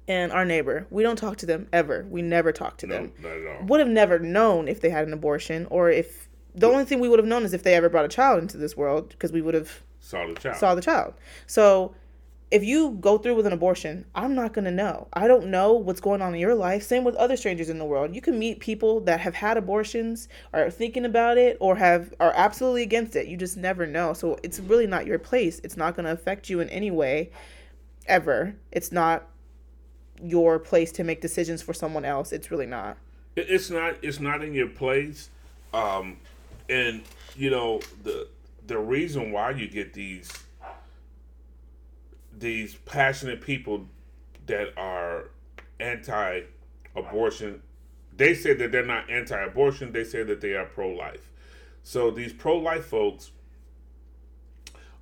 Speaker 1: And our neighbor, we don't talk to them ever. We never talk to
Speaker 2: No,
Speaker 1: them.
Speaker 2: not at all.
Speaker 1: Would have never known if they had an abortion or if the only thing we would have known is if they ever brought a child into this world because we would have
Speaker 2: Saw the child.
Speaker 1: saw the child. So if you go through with an abortion, I'm not going to know. I don't know what's going on in your life. Same with other strangers in the world. You can meet people that have had abortions, are thinking about it, or have are absolutely against it. You just never know. So it's really not your place. It's not going to affect you in any way, ever. It's not your place to make decisions for someone else. It's really not.
Speaker 2: It's not it's not in your place um and you know the the reason why you get these these passionate people that are anti-abortion they say that they're not anti-abortion they say that they are pro-life. So these pro-life folks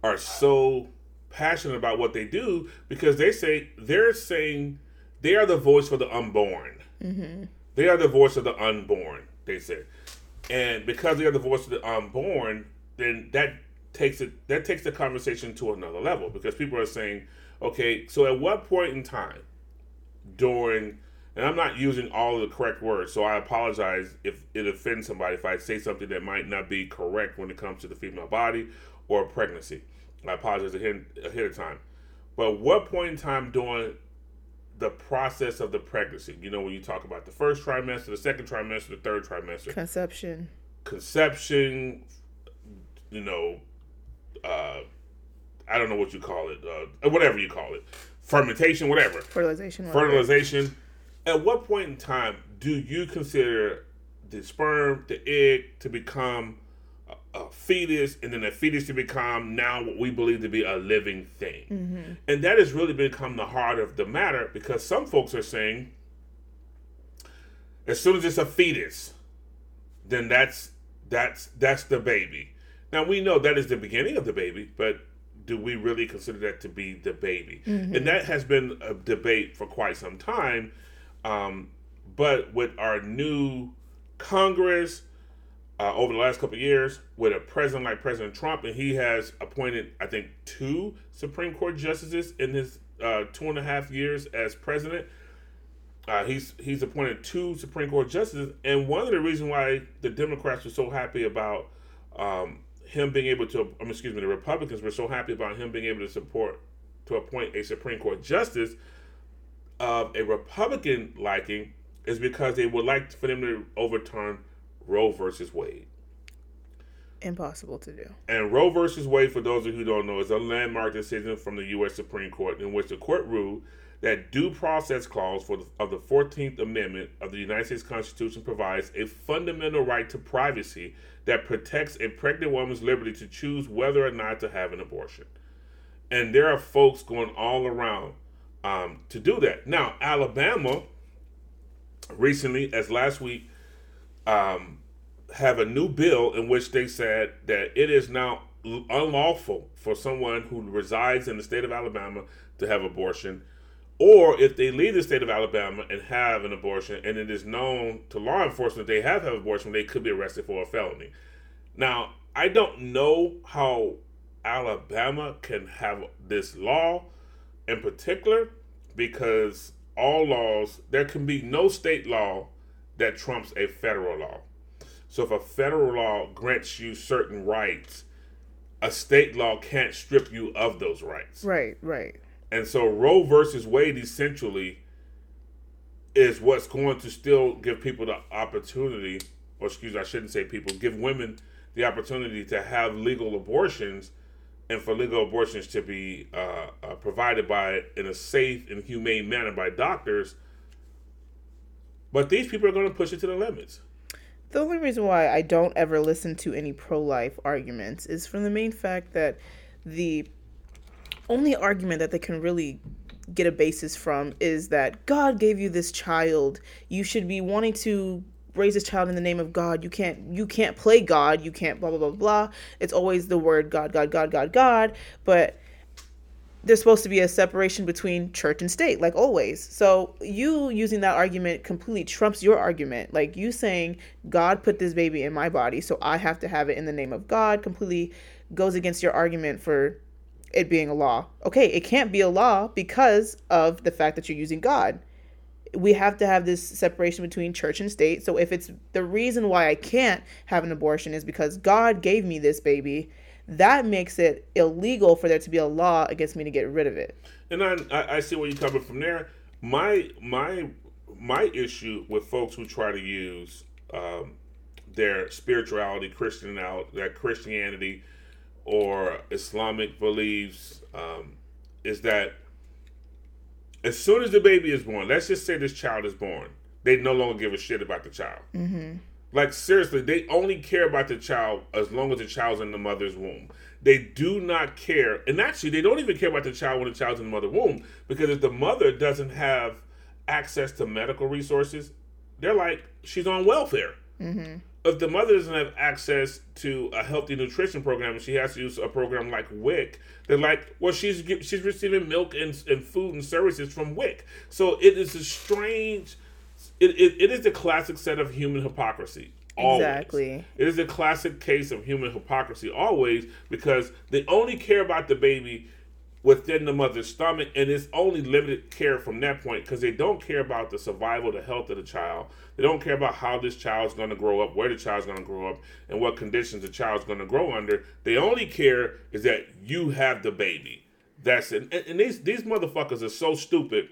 Speaker 2: are so passionate about what they do because they say they're saying they are the voice for the unborn. Mm-hmm. They are the voice of the unborn, they said. And because they are the voice of the unborn, then that takes it that takes the conversation to another level because people are saying, okay, so at what point in time during and I'm not using all of the correct words, so I apologize if it offends somebody if I say something that might not be correct when it comes to the female body or pregnancy. I apologize ahead, ahead of time. But what point in time during the process of the pregnancy. You know, when you talk about the first trimester, the second trimester, the third trimester,
Speaker 1: Conception.
Speaker 2: conception, you know, uh, I don't know what you call it, uh, whatever you call it, fermentation, whatever,
Speaker 1: Fertilization. whatever.
Speaker 2: fertilization. At what point in time do you consider the sperm, the egg, to become a, a fetus, and then the fetus to become now what we believe to be a living thing? And that has really become the heart of the matter because some folks are saying, as soon as it's a fetus, then that's that's that's the baby. Now we know that is the beginning of the baby, but do we really consider that to be the baby? And that has been a debate for quite some time. Um, but with our new Congress uh, over the last couple of years, with a president like President Trump, and he has appointed, I think, two Supreme Court justices in his uh, two and a half years as president. Uh, he's he's appointed two Supreme Court justices, and one of the reasons why the Democrats were so happy about um, him being able to, um, excuse me, the Republicans were so happy about him being able to support to appoint a Supreme Court justice of a Republican liking is because they would like for them to overturn Roe versus Wade.
Speaker 1: Impossible to do.
Speaker 2: And Roe versus Wade, for those of you who don't know, is a landmark decision from the U.S. Supreme Court in which the court ruled that due process clause for the, of the 14th Amendment of the United States Constitution provides a fundamental right to privacy that protects a pregnant woman's liberty to choose whether or not to have an abortion. And there are folks going all around um, to do that. Now, Alabama recently, as last week, um, have a new bill in which they said that it is now unlawful for someone who resides in the state of Alabama to have abortion, or if they leave the state of Alabama and have an abortion, and it is known to law enforcement they have had an abortion, they could be arrested for a felony. Now, I don't know how Alabama can have this law in particular because all laws, there can be no state law that trumps a federal law. So if a federal law grants you certain rights, a state law can't strip you of those rights.
Speaker 1: Right, right.
Speaker 2: And so Roe versus Wade essentially is what's going to still give people the opportunity, or excuse me, I shouldn't say people, give women the opportunity to have legal abortions and for legal abortions to be uh, uh, provided by in a safe and humane manner by doctors. But these people are going to push it to the limits.
Speaker 1: The only reason why I don't ever listen to any pro life arguments is from the main fact that the only argument that they can really get a basis from is that God gave you this child. You should be wanting to raise this child in the name of God. You can't you can't play God. You can't blah blah blah blah. It's always the word God, God, God, God, God. But there's supposed to be a separation between church and state, like always. So you using that argument completely trumps your argument. Like you saying God put this baby in my body, so I have to have it in the name of God, completely goes against your argument for it being a law. Okay, it can't be a law because of the fact that you're using God. We have to have this separation between church and state. So if it's the reason why I can't have an abortion is because God gave me this baby, that makes it illegal for there to be a law against me to get rid of it.
Speaker 2: And I, I, see where you're coming from there. My my my issue with folks who try to use um, their spirituality, Christian out, their Christianity or Islamic beliefs um, is that as soon as the baby is born, let's just say this child is born, they no longer give a shit about the child. Mm-hmm. Like seriously, they only care about the child as long as the child's in the mother's womb. They do not care, and actually, they don't even care about the child when the child's in the mother's womb because if the mother doesn't have access to medical resources, they're like she's on welfare. Mm-hmm. If the mother doesn't have access to a healthy nutrition program and she has to use a program like WIC, they're like, well, she's she's receiving milk and, and food and services from WIC. So it is a strange it, it, it is the classic set of human hypocrisy. Always.
Speaker 1: Exactly.
Speaker 2: It is a classic case of human hypocrisy always because they only care about the baby within the mother's stomach and it's only limited care from that point because they don't care about the survival, the health of the child. They don't care about how this child's going to grow up, where the child's going to grow up, and what conditions the child's going to grow under. They only care is that you have the baby. That's it. And, and these these motherfuckers are so stupid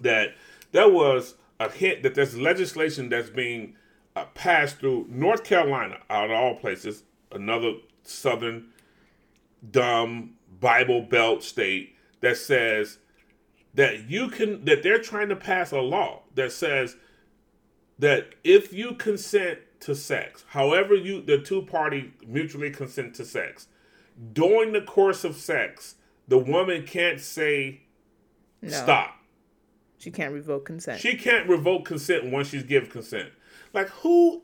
Speaker 2: that that was a hint that there's legislation that's being uh, passed through North Carolina, out of all places, another southern dumb Bible Belt state that says that you can that they're trying to pass a law that says that if you consent to sex, however you the two party mutually consent to sex, during the course of sex, the woman can't say
Speaker 1: No.
Speaker 2: stop.
Speaker 1: She can't revoke consent.
Speaker 2: She can't revoke consent once she's given consent. Like who?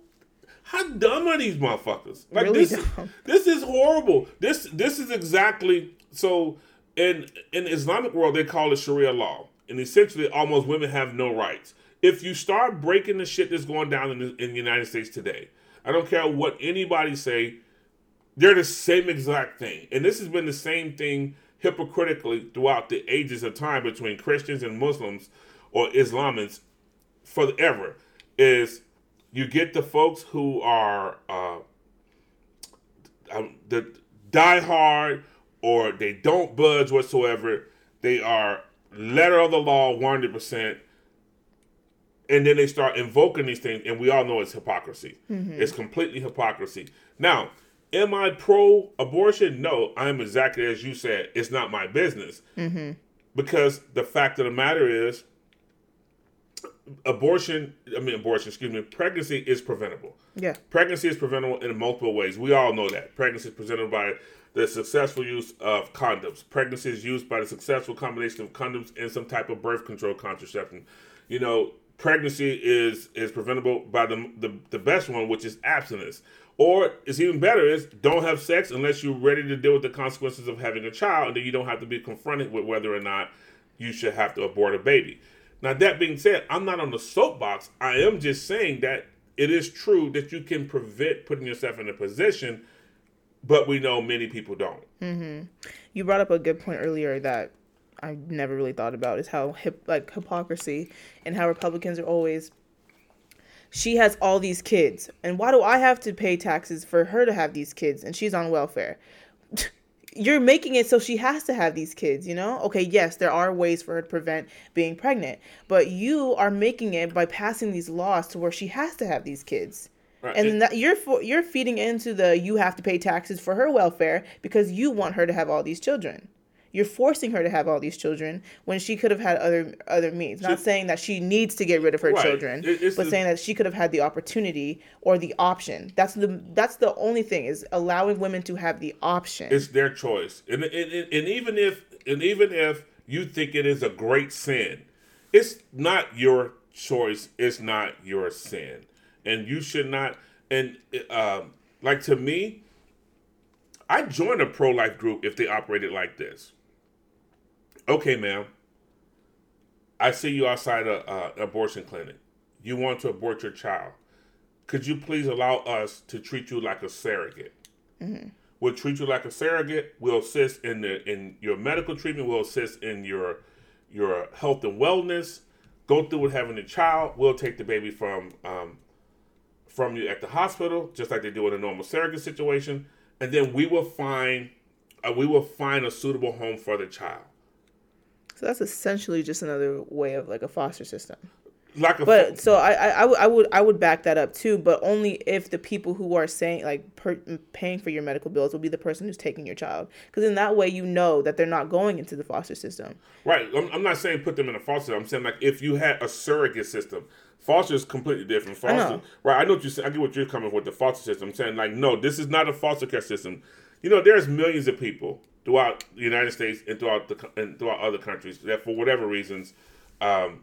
Speaker 2: How dumb are these motherfuckers? Like
Speaker 1: Really
Speaker 2: this,
Speaker 1: dumb.
Speaker 2: this is horrible. This this is exactly so. In in Islamic world, they call it Sharia law, and essentially, almost women have no rights. If you start breaking the shit that's going down in the, in the United States today, I don't care what anybody say, they're the same exact thing. And this has been the same thing hypocritically throughout the ages of time between Christians and Muslims or Islamists forever. Is you get the folks who are uh, um, the die hard or they don't budge whatsoever. They are letter of the law 100%. And then they start invoking these things, and we all know it's hypocrisy. Mm-hmm. It's completely hypocrisy. Now, am I pro abortion? No, I'm exactly as you said. It's not my business. Mm-hmm. Because the fact of the matter is, abortion, I mean, abortion, excuse me, pregnancy is preventable.
Speaker 1: yeah.
Speaker 2: Pregnancy is preventable in multiple ways. We all know that. Pregnancy is prevented by the successful use of condoms. Pregnancy is used by the successful combination of condoms and some type of birth control contraception. You know, pregnancy is is preventable by the the, the best one, which is abstinence. Or it's even better is don't have sex unless you're ready to deal with the consequences of having a child, and then you don't have to be confronted with whether or not you should have to abort a baby. Now that being said, I'm not on the soapbox. I am just saying that it is true that you can prevent putting yourself in a position, but we know many people don't. Mm-hmm.
Speaker 1: You brought up a good point earlier that I never really thought about is how hip, like hypocrisy and how Republicans are always she has all these kids, and why do I have to pay taxes for her to have these kids, and she's on welfare? You're making it so she has to have these kids, you know? Okay, yes, there are ways for her to prevent being pregnant, but you are making it by passing these laws to where she has to have these kids.
Speaker 2: Right.
Speaker 1: And that you're fo- you're feeding into the you have to pay taxes for her welfare because you want her to have all these children. You're forcing her to have all these children when she could have had other other means. Not
Speaker 2: She-
Speaker 1: saying that she needs to get rid of her
Speaker 2: Right.
Speaker 1: children,
Speaker 2: It-
Speaker 1: but
Speaker 2: the-
Speaker 1: saying that she could have had the opportunity or the option. That's the that's the only thing is allowing women to have the option.
Speaker 2: It's their choice, and, and, and and even if and even if you think it is a great sin, it's not your choice. It's not your sin, and you should not. And um, like to me, I join a pro life group if they operated like this. Okay, ma'am. I see you outside a uh, abortion clinic. You want to abort your child. Could you please allow us to treat you like a surrogate? We'll treat you like a surrogate. We'll assist in the in your medical treatment. We'll assist in your your health and wellness. Go through with having a child. We'll take the baby from um, from you at the hospital, just like they do in a normal surrogate situation, and then we will find uh, we will find a suitable home for the child,
Speaker 1: so that's essentially just another way of like a foster system.
Speaker 2: like a
Speaker 1: But so I, I, I would- I would I would back that up too, but only if the people who are saying like per, paying for your medical bills will be the person who's taking your child, because in that way you know that they're not going into the foster system.
Speaker 2: Right. I'm, I'm not saying put them in a foster. I'm saying like if you had a surrogate system, foster is completely different. Foster,
Speaker 1: know.
Speaker 2: right? I know what you say. I get what you're coming with the foster system. I'm saying like no, this is not a foster care system. You know, there's millions of people throughout the United States and throughout the and throughout other countries that for whatever reasons, um,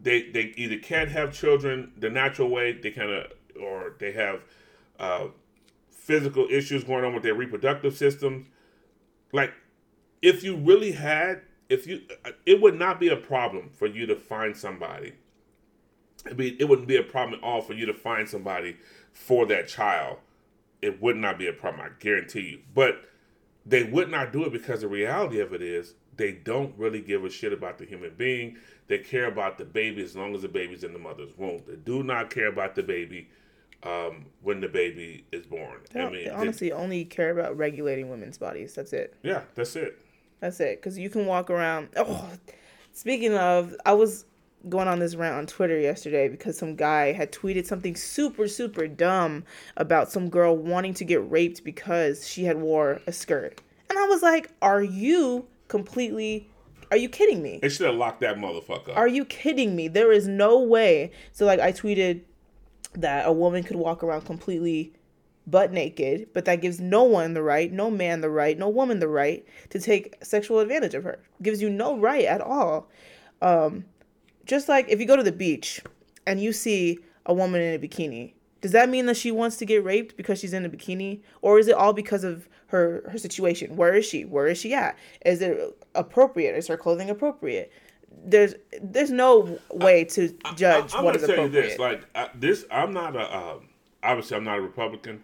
Speaker 2: they they either can't have children the natural way, they kind of, or they have uh, physical issues going on with their reproductive systems. Like if you really had if you it would not be a problem for you to find somebody. It'd be, it wouldn't be a problem at all for you to find somebody for that child. It would not be a problem i guarantee you. But they would not do it because the reality of it is they don't really give a shit about the human being they care about the baby as long as the baby's in the mother's womb they do not care about the baby um, when the baby is born
Speaker 1: They,
Speaker 2: i mean
Speaker 1: they honestly only care about regulating women's bodies. That's it.
Speaker 2: yeah that's it
Speaker 1: That's it. Because you can walk around. Oh, speaking of, I was going on this rant on Twitter yesterday because some guy had tweeted something super, super dumb about some girl wanting to get raped because she had wore a skirt. And I was like, are you completely, are you kidding me?
Speaker 2: they should have locked that motherfucker up
Speaker 1: Are you kidding me? There is no way. So like I tweeted that a woman could walk around completely butt naked, but that gives no one the right, no man the right, no woman the right to take sexual advantage of her. Gives you no right at all. Um just like if you go to the beach and you see a woman in a bikini, does that mean that she wants to get raped because she's in a bikini or is it all because of her her situation? Where is she? Where is she at? Is it appropriate? Is her clothing appropriate? There's there's no way to judge
Speaker 2: I, am
Speaker 1: what
Speaker 2: gonna
Speaker 1: is
Speaker 2: tell you
Speaker 1: appropriate.
Speaker 2: this, like I, this, I'm not a um, obviously I'm not a Republican,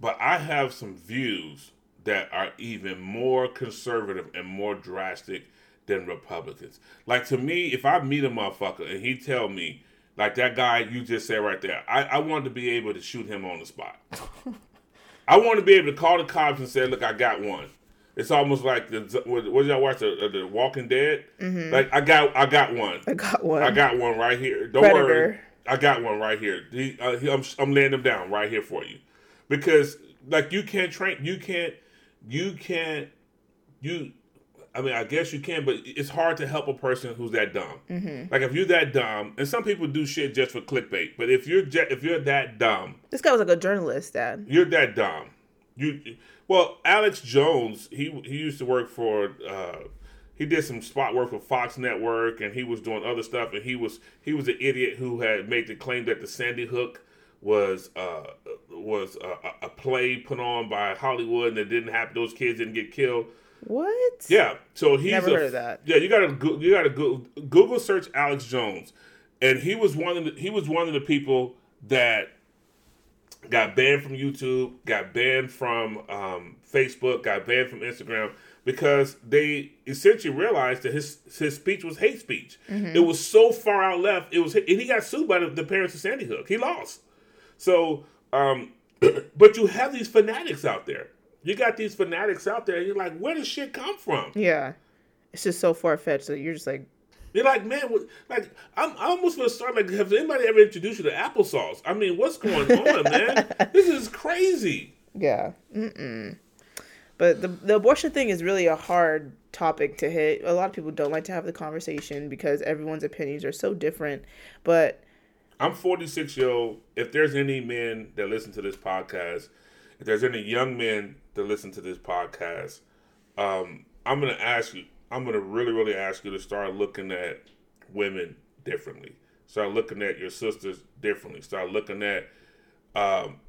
Speaker 2: but I have some views that are even more conservative and more drastic than Republicans. Like to me, if I meet a motherfucker and he tell me like that guy you just said right there, I, I want to be able to shoot him on the spot. I want to be able to call the cops and say, "Look, I got one." It's almost like the what, y'all watch the, the Walking Dead? Like I got I got one.
Speaker 1: Mm-hmm. I got one.
Speaker 2: I got one right here. Don't
Speaker 1: Predator.
Speaker 2: worry. I got one right here. He, uh, he, I'm, I'm laying them down right here for you, because like you can't train. You can't. You can't. You. I mean, I guess you can, but it's hard to help a person who's that dumb.
Speaker 1: Mm-hmm.
Speaker 2: Like if you're that dumb, and some people do shit just for clickbait. But if you're ju- if you're that dumb,
Speaker 1: This guy was like a journalist, Dad.
Speaker 2: you're that dumb. You well, Alex Jones, he he used to work for uh he did some spot work for Fox Network and he was doing other stuff and he was he was an idiot who had made the claim that the Sandy Hook was uh was a, a play put on by Hollywood and it didn't happen those kids didn't get killed.
Speaker 1: What?
Speaker 2: Yeah, so he's
Speaker 1: Never
Speaker 2: a-
Speaker 1: heard of that.
Speaker 2: Yeah, you gotta go, you gotta go, Google search Alex Jones, and he was one of the, he was one of the people that got banned from YouTube, got banned from um, Facebook, got banned from Instagram because they essentially realized that his his speech was hate speech.
Speaker 1: Mm-hmm.
Speaker 2: It was so far out left. It was, and he got sued by the, the parents of Sandy Hook. He lost. So, um, but you have these fanatics out there. You got these fanatics out there, and you're like, where does shit come from?
Speaker 1: Yeah. It's just so far fetched that you're just like,
Speaker 2: You're like, man, what, like I'm I almost gonna start like, has anybody ever introduced you to applesauce? I mean, what's going on, man? This is crazy.
Speaker 1: yeah. Mm-mm. But the, the abortion thing is really a hard topic to hit. A lot of people don't like to have the conversation because everyone's opinions are so different. But
Speaker 2: I'm 46 year old. If there's any men that listen to this podcast, if there's any young men that listen to this podcast, um, I'm gonna ask you. I'm gonna really, really ask you to start looking at women differently. Start looking at your sisters differently. Start looking at um,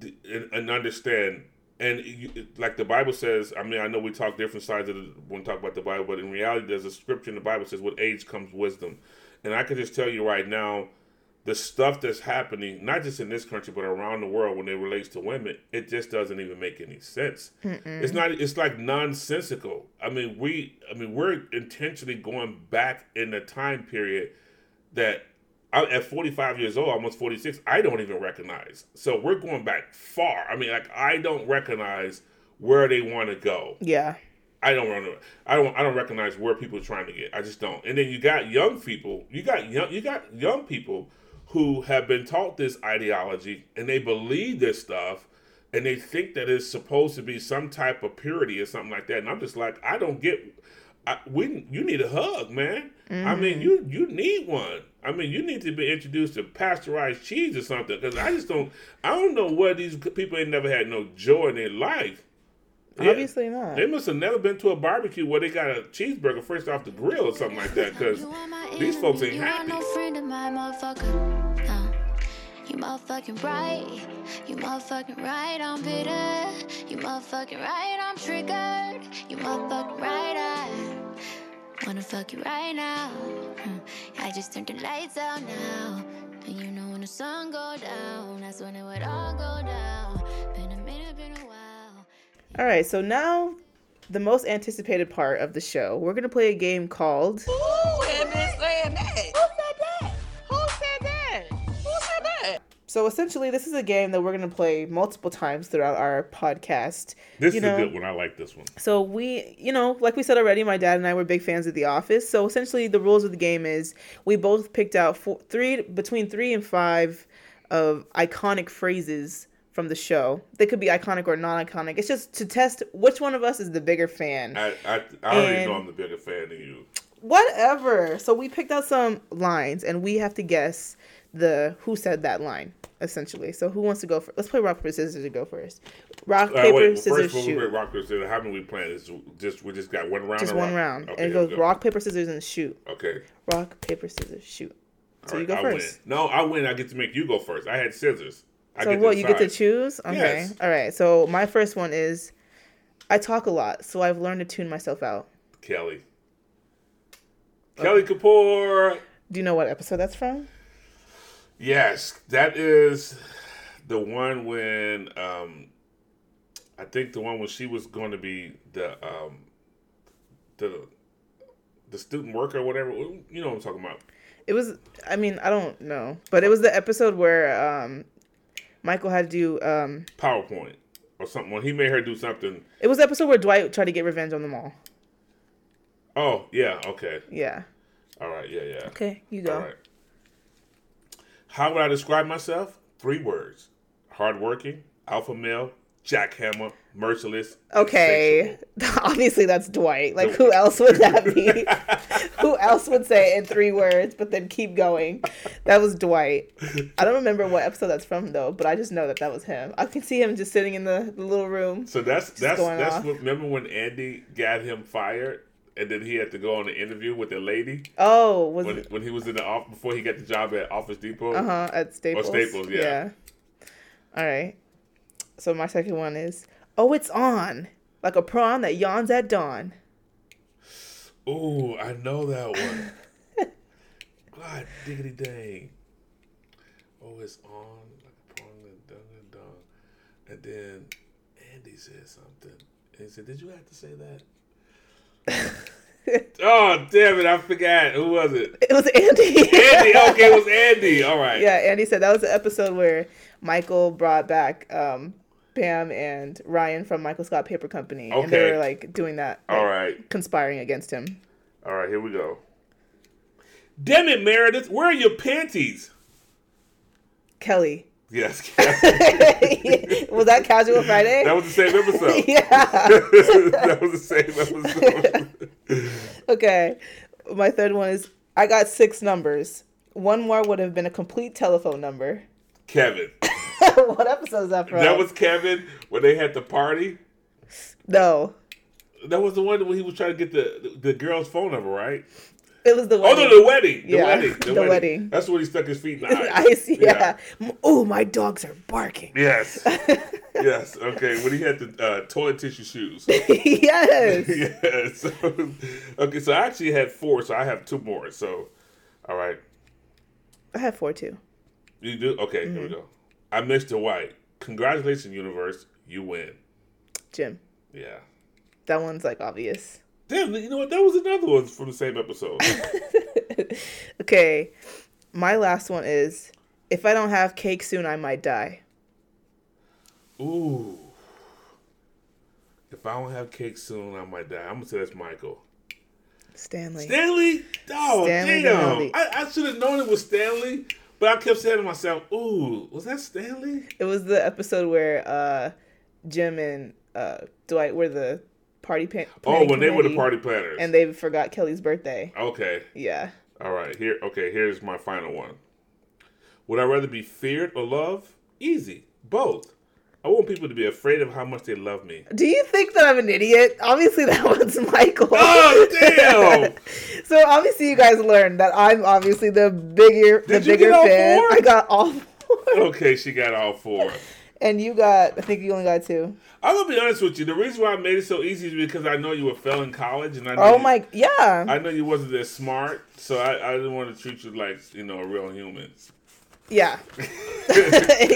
Speaker 2: and, and understand. And you, like the Bible says, I mean, I know we talk different sides of the when we talk about the Bible, but in reality, there's a scripture in the Bible says, "With age comes wisdom." And I can just tell you right now, the stuff that's happening, not just in this country but around the world, when it relates to women, it just doesn't even make any sense. It's not. It's like nonsensical. I mean, we. I mean, we're intentionally going back in a time period that I, at 45 years old, almost 46, I don't even recognize. So we're going back far. I mean, like I don't recognize where they want to go.
Speaker 1: yeah.
Speaker 2: I don't run. I don't. I don't recognize where people are trying to get. I just don't. And then you got young people. You got young. You got young people who have been taught this ideology and they believe this stuff, and they think that it's supposed to be some type of purity or something like that. And I'm just like, I don't get. I, we you need a hug, man. I mean, mm-hmm. you you need one. I mean, you need to be introduced to pasteurized cheese or something because I just don't. I don't know where these people ain't never had no joy in their life. Yeah.
Speaker 1: Obviously not.
Speaker 2: They must have never been to a barbecue where they got a cheeseburger first off the grill or something like that because these folks ain't
Speaker 5: you
Speaker 2: happy.
Speaker 5: are no friend of mine, motherfucker. No. You motherfucking right. You motherfucking right, I'm bitter. You motherfucking right, I'm triggered. You motherfucking right, I wanna fuck you right now. Hmm. I just turned the lights out now. And you know when the sun go down, that's when it would all go down.
Speaker 1: All right, so now the most anticipated part of the show. We're gonna play a game called
Speaker 6: Who had been saying that? Who said that? Who said that? Who said that?
Speaker 1: So essentially, this is a game that we're gonna play multiple times throughout our podcast.
Speaker 2: This
Speaker 1: you
Speaker 2: is
Speaker 1: know,
Speaker 2: a good one. I like this one.
Speaker 1: So we, you know, like we said already, my dad and I were big fans of The Office. So essentially, the rules of the game is we both picked out four, three between three and five of iconic phrases from the show. They could be iconic or non-iconic. It's just to test which one of us is the bigger fan.
Speaker 2: I I, I already
Speaker 1: And-
Speaker 2: know I'm the bigger fan than you.
Speaker 1: Whatever. So we picked out some lines, and we have to guess the who said that line. Essentially. So who wants to go first? Let's play rock paper scissors to go first. Rock
Speaker 2: right,
Speaker 1: paper
Speaker 2: wait,
Speaker 1: scissors
Speaker 2: first,
Speaker 1: shoot.
Speaker 2: rock paper scissors, how many we playing? Is just we just got one round.
Speaker 1: Just one
Speaker 2: rock?
Speaker 1: round,
Speaker 2: Okay,
Speaker 1: and it goes
Speaker 2: go.
Speaker 1: rock paper scissors and shoot.
Speaker 2: Okay.
Speaker 1: Rock paper scissors shoot. So
Speaker 2: All
Speaker 1: you go
Speaker 2: I
Speaker 1: first.
Speaker 2: Win. No, I win. I get to make you go first. I had scissors.
Speaker 1: So what? You get to choose. Okay.
Speaker 2: Yes.
Speaker 1: All right. So my first one is, I talk a lot, so I've learned to tune myself out.
Speaker 2: Kelly. Kelly Kapoor.
Speaker 1: Do you know what episode that's from?
Speaker 2: Yes, that is the one when um I think the one when she was going to be the um the the student worker or whatever. You know what I'm talking about.
Speaker 1: It was. I mean, I don't know, but it was the episode where um, Michael had to do. Um,
Speaker 2: PowerPoint or something. When he made her do something.
Speaker 1: it was the episode where Dwight tried to get revenge on them all.
Speaker 2: Oh, yeah, okay.
Speaker 1: Yeah.
Speaker 2: All right, yeah, yeah.
Speaker 1: Okay, you go.
Speaker 2: All right. How would I describe myself? Three words. Hardworking, alpha male, jackhammer, merciless.
Speaker 1: Okay, obviously that's Dwight. Like, who else would that be? who else would say it in three words, but then keep going? That was Dwight. I don't remember what episode that's from though, but I just know that that was him. I can see him just sitting in the, the little room.
Speaker 2: So that's that's that's
Speaker 1: off.
Speaker 2: what. Remember when Andy got him fired, and then he had to go on an interview with the lady
Speaker 1: Oh, was
Speaker 2: when
Speaker 1: it?
Speaker 2: when he was in the off before he got the job at Office Depot.
Speaker 1: Uh huh. At Staples.
Speaker 2: Staples, yeah.
Speaker 1: All right. So my second one is, oh, it's on like a prawn that yawns at dawn.
Speaker 2: Ooh, I know that one. God diggity dang. Oh, it's on like a prawn that dun and dun. And then Andy said something. And he said, "Did you have to say that?" oh damn it! I forgot. Who was it?
Speaker 1: It was Andy.
Speaker 2: Andy. Okay, it was Andy. All right.
Speaker 1: Yeah, Andy said that was the episode where Michael brought back um, Pam and Ryan from Michael Scott Paper Company, and they
Speaker 2: Okay.
Speaker 1: were like doing that, like,
Speaker 2: All right.
Speaker 1: conspiring against him.
Speaker 2: All right. Here we go. Damn it, Meredith! Where are your panties?
Speaker 1: Kelly.
Speaker 2: Yes.
Speaker 1: was that Casual Friday?
Speaker 2: that was the same episode.
Speaker 1: yeah.
Speaker 2: that was the same episode.
Speaker 1: Okay. My third one is I got six numbers. One more would have been a complete telephone number.
Speaker 2: Kevin.
Speaker 1: what episode is that from?
Speaker 2: That was Kevin when they had the party.
Speaker 1: no.
Speaker 2: That was the one when he was trying to get the the girl's phone number, right?
Speaker 1: It was the
Speaker 2: Oh
Speaker 1: wedding.
Speaker 2: no, the wedding. The
Speaker 1: Yeah,
Speaker 2: wedding.
Speaker 1: the wedding.
Speaker 2: That's when he stuck his feet in the
Speaker 1: I
Speaker 2: ice.
Speaker 1: see. Yeah. Oh, my dogs are barking.
Speaker 2: Yes. yes. Okay. When he had the uh, toilet tissue shoes.
Speaker 1: yes.
Speaker 2: yes. okay. So I actually had four. So I have two more. So, all right.
Speaker 1: I have four too.
Speaker 2: You do. Okay. Here we go. I'm Mr. White. Congratulations, universe. You win.
Speaker 1: Jim.
Speaker 2: Yeah.
Speaker 1: That one's like obvious.
Speaker 2: Damn. You know what? That was another one from the same episode.
Speaker 1: Okay. My last one is if I don't have cake soon, I might die.
Speaker 2: Ooh. If I don't have cake soon, I might die. I'm gonna say that's Michael.
Speaker 1: Stanley.
Speaker 2: Stanley? Oh,
Speaker 1: Stanley
Speaker 2: damn. I, I should have known it was Stanley, but I kept saying to myself, ooh, was that Stanley?
Speaker 1: It was the episode where uh, Jim and uh, Dwight were the party pa-
Speaker 2: Oh, when they were the party planners.
Speaker 1: and they forgot Kelly's birthday.
Speaker 2: okay.
Speaker 1: Yeah.
Speaker 2: All right. Here okay, here's my final one. Would I rather be feared or loved? Easy. Both. I want people to be afraid of how much they love me.
Speaker 1: Do you think that I'm an idiot? Obviously, that one's Michael.
Speaker 2: Oh damn!
Speaker 1: so obviously, you guys learned that I'm obviously the bigger, the
Speaker 2: Did you
Speaker 1: bigger fan.
Speaker 2: four?
Speaker 1: I got all four,
Speaker 2: okay, she got all four.
Speaker 1: and you got. I think you only got two.
Speaker 2: I'm gonna be honest with you. The reason why I made it so easy is because I know you were failing in college, and I know
Speaker 1: Oh
Speaker 2: you-
Speaker 1: my, yeah.
Speaker 2: I know you wasn't that smart, so I, I didn't want to treat you like you know a real human.
Speaker 1: Yeah.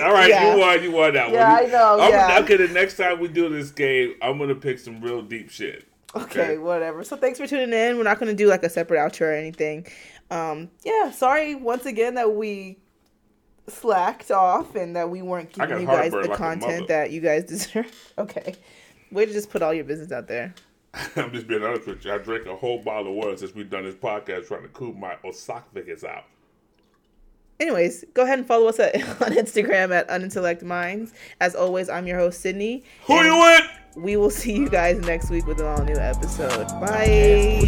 Speaker 2: All right,
Speaker 1: Yeah.
Speaker 2: you won. You won that
Speaker 1: Yeah,
Speaker 2: one.
Speaker 1: I know,
Speaker 2: I'm,
Speaker 1: yeah.
Speaker 2: Okay, the next time we do this game, I'm gonna pick some real deep shit.
Speaker 1: Okay, whatever. So thanks for tuning in. We're not gonna do like a separate outro or anything. Um, yeah, sorry once again that we slacked off and that we weren't giving you guys the
Speaker 2: like
Speaker 1: content that you guys deserve. Okay. Way to just put all your business out there.
Speaker 2: I'm just being honest with you. I drank a whole bottle of water since we've done this podcast, trying to cool my esophagus out.
Speaker 1: Anyways, go ahead and follow us at, on Instagram at Unintellect Minds. As always, I'm your host, Sydney.
Speaker 2: Who
Speaker 1: and
Speaker 2: you with?
Speaker 1: We will see you guys next week with an all new episode. Bye.